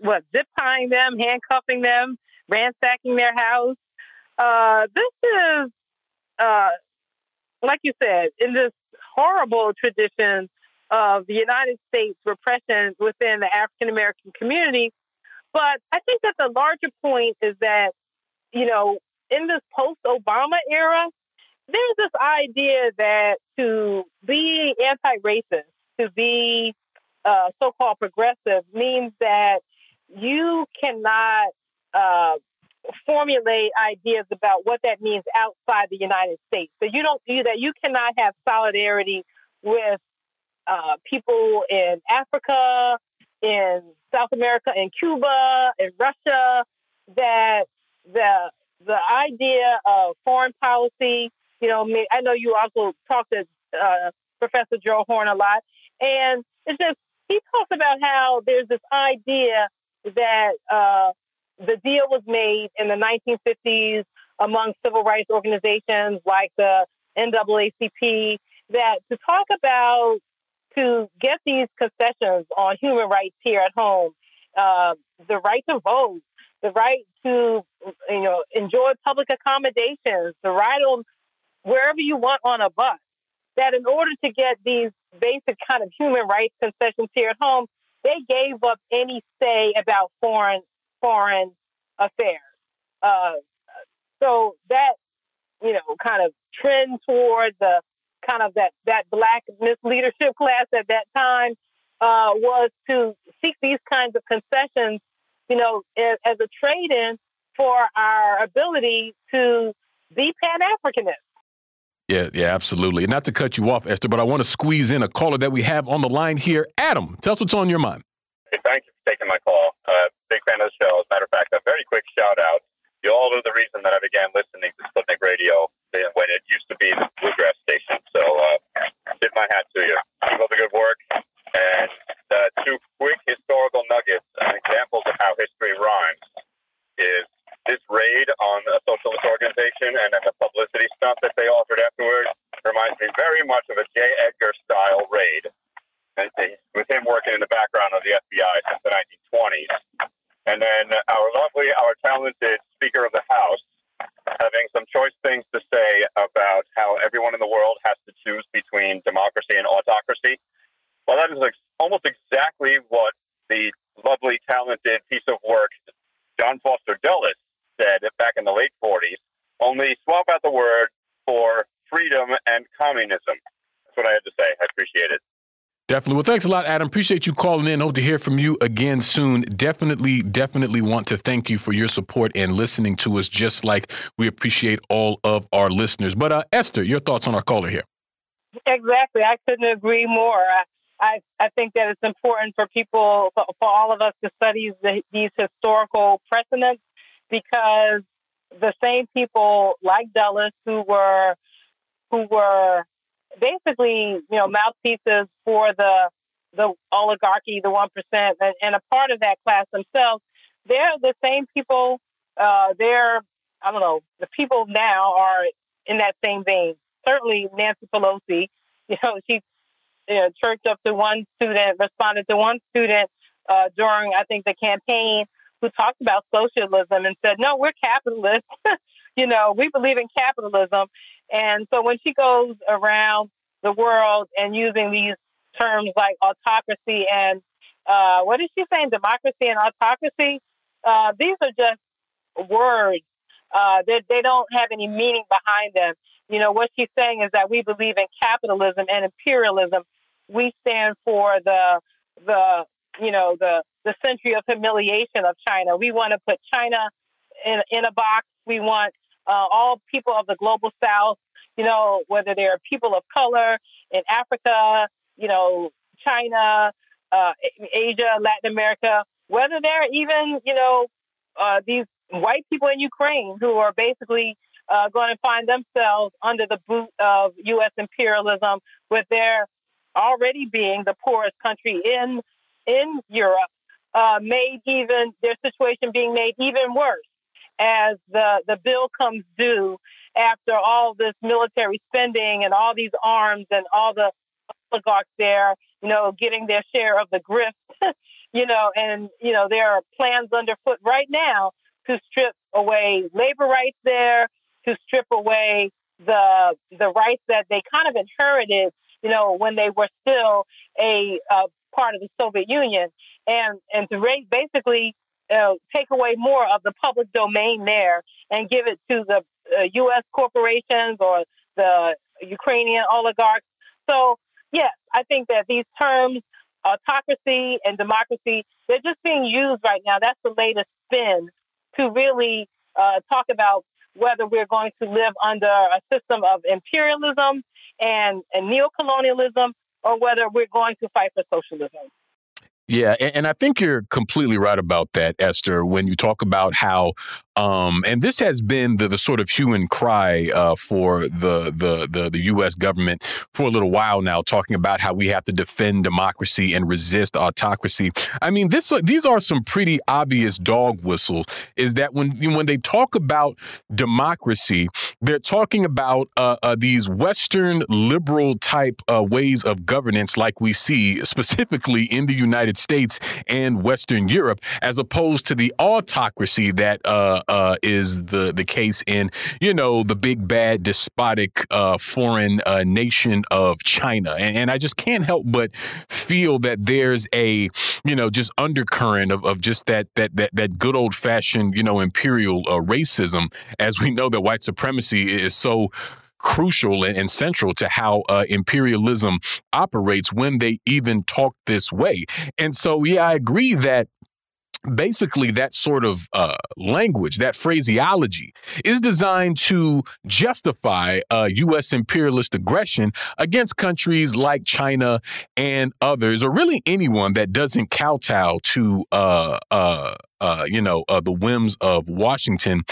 what zip tying them, handcuffing them, ransacking their house. Uh, this is, uh, like you said, in this horrible tradition of the United States repression within the African American community. But I think that the larger point is that, you know, in this post Obama era, there's this idea that to be anti racist, to be uh, so called progressive, means that you cannot uh, formulate ideas about what that means outside the United States. So you don't do that. You cannot have solidarity with uh, people in Africa, in South America, in Cuba, in Russia, that the the idea of foreign policy. You know, I know you also talked to uh, Professor Joe Horne a lot, and it's just he talks about how there's this idea that uh, the deal was made in the 1950s among civil rights organizations like the NAACP that to talk about to get these concessions on human rights here at home, uh, the right to vote, the right to you know enjoy public accommodations, the right on wherever you want on a bus. That in order to get these basic kind of human rights concessions here at home, they gave up any say about foreign foreign affairs. Uh, so that you know kind of trend toward the kind of that that black leadership class at that time uh, was to seek these kinds of concessions, you know, as, as a trade-in for our ability to be Pan Africanist. Yeah, yeah, absolutely. Not to cut you off, Esther, but I want to squeeze in a caller that we have on the line here. Adam, tell us what's on your mind. Hey, thank you for taking my call. Uh, big fan of the show. As a matter of fact, a very quick shout out. You all are the reason that I began listening to Sputnik Radio when it used to be the bluegrass station. So, uh, tip my hat to you. Keep up the good work. And uh, two quick historical nuggets and examples of how history rhymes is this raid on a socialist organization and then the publicity stunt that they offered afterwards reminds me very much of a J. Edgar style raid. And with him working in the background of the FBI since the 1920s. And then our lovely, our talented Speaker of the House having some choice things to say about how everyone in the world has to choose between democracy and autocracy. Well, that is almost exactly what the lovely, talented piece of work John Foster Dulles said back in the late 40s, only swap out the word for freedom and communism. That's what I had to say. I appreciate it. Definitely. Well, thanks a lot, Adam. Appreciate you calling in. Hope to hear from you again soon. Definitely, definitely want to thank you for your support and listening to us, just like we appreciate all of our listeners. But, uh, Esther, your thoughts on our caller here? Exactly. I couldn't agree more. I, I think that it's important for people, for, for all of us to study the, these historical precedents because the same people like Dulles who were who were basically you know mouthpieces for the the oligarchy, the one percent, and, a part of that class themselves. They're the same people. Uh, they're I don't know. The people now are in that same vein. Certainly, Nancy Pelosi. You know, she you know, chirped up to one student, responded to one student uh, during I think the campaign who talked about socialism and said, no, we're capitalists. you know, we believe in capitalism. And so when she goes around the world and using these terms like autocracy and uh, what is she saying? Democracy and autocracy. Uh, these are just words. Uh, they, they don't have any meaning behind them. You know, what she's saying is that we believe in capitalism and imperialism. We stand for the the you know the the century of humiliation of China. We want to put China in, in a box. We want uh, all people of the global south, you know, whether they're people of color in Africa, you know, China, uh, Asia, Latin America, whether they're even, you know, uh, these white people in Ukraine who are basically uh, going to find themselves under the boot of U.S. imperialism, with their already being the poorest country in in Europe uh, made even their situation being made even worse as the, the bill comes due after all this military spending and all these arms and all the oligarchs there, you know, getting their share of the grift, you know, and, you know, there are plans underfoot right now to strip away labor rights there, to strip away the the rights that they kind of inherited, you know, when they were still a, part of the Soviet Union, and and to basically uh, take away more of the public domain there and give it to the uh, U.S. corporations or the Ukrainian oligarchs. So yes, I think that these terms, autocracy and democracy, they're just being used right now. That's the latest spin to really uh, talk about whether we're going to live under a system of imperialism and, and neocolonialism or whether we're going to fight for socialism. Yeah, and, I think you're completely right about that, Esther, when you talk about how um, and this has been the, the sort of hue and cry uh, for the, the, the the U.S. government for a little while now, talking about how we have to defend democracy and resist autocracy. I mean, this uh, these are some pretty obvious dog whistles. Is that when when they talk about democracy, they're talking about uh, uh, these Western liberal type uh, ways of governance, like we see specifically in the United States and Western Europe, as opposed to the autocracy that uh, is the the case in you know the big bad despotic uh, foreign uh, nation of China, and, and, I just can't help but feel that there's a you know just undercurrent of, of just that that that that good old fashioned you know imperial uh, racism, as we know that white supremacy is so crucial and, and, central to how uh, imperialism operates when they even talk this way. And so, yeah, I agree that basically that sort of uh, language, that phraseology, is designed to justify uh, U.S. imperialist aggression against countries like China and others, or really anyone that doesn't kowtow to uh, uh you know, uh, the whims of Washington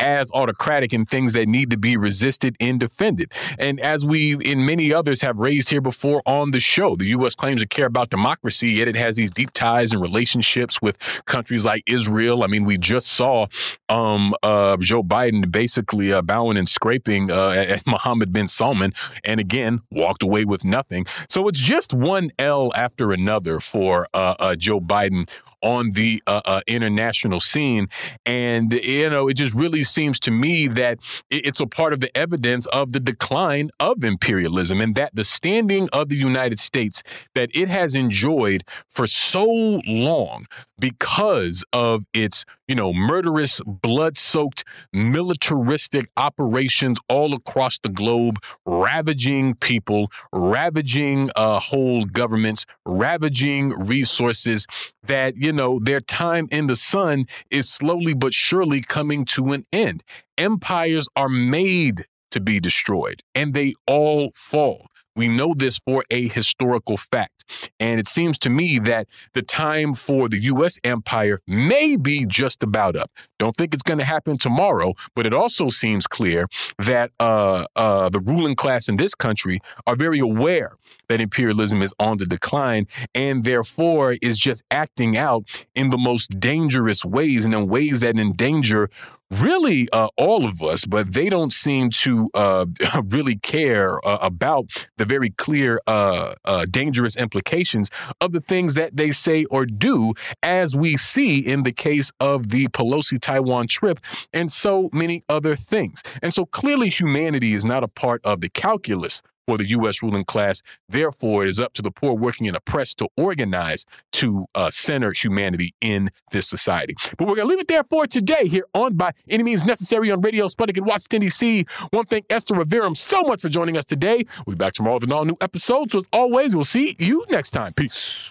as autocratic and things that need to be resisted and defended. And as we and many others have raised here before on the show, the U.S. claims to care about democracy, yet it has these deep ties and relationships with countries like Israel. I mean, we just saw um, uh, Joe Biden basically uh, bowing and scraping uh, at Mohammed bin Salman, and again walked away with nothing. So it's just one L after another for uh, Joe Biden on the uh, uh, international scene. And, you know, it just really seems to me that it's a part of the evidence of the decline of imperialism and that the standing of the United States that it has enjoyed for so long because of its, you know, murderous, blood soaked, militaristic operations all across the globe, ravaging people, ravaging uh, whole governments, ravaging resources, that, you know, their time in the sun is slowly but surely coming to an end. Empires are made to be destroyed and they all fall. We know this for a historical fact. And it seems to me that the time for the U.S. empire may be just about up. Don't think it's going to happen tomorrow, but it also seems clear that uh, uh, the ruling class in this country are very aware that imperialism is on the decline and therefore is just acting out in the most dangerous ways and in ways that endanger really uh, all of us, but they don't seem to uh, really care uh, about the very clear, uh, uh, dangerous implications of the things that they say or do, as we see in the case of the Pelosi Taiwan trip and so many other things. And so clearly, humanity is not a part of the calculus for the U.S. ruling class. Therefore, it is up to the poor, working, and oppressed to organize to uh, center humanity in this society. But we're going to leave it there for today here on By Any Means Necessary on Radio Sputnik in Washington, D.C. One thing, Esther Iverem, so much for joining us today. We'll be back tomorrow with an all new episode. So, as always, we'll see you next time. Peace.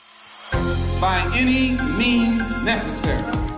By any means necessary.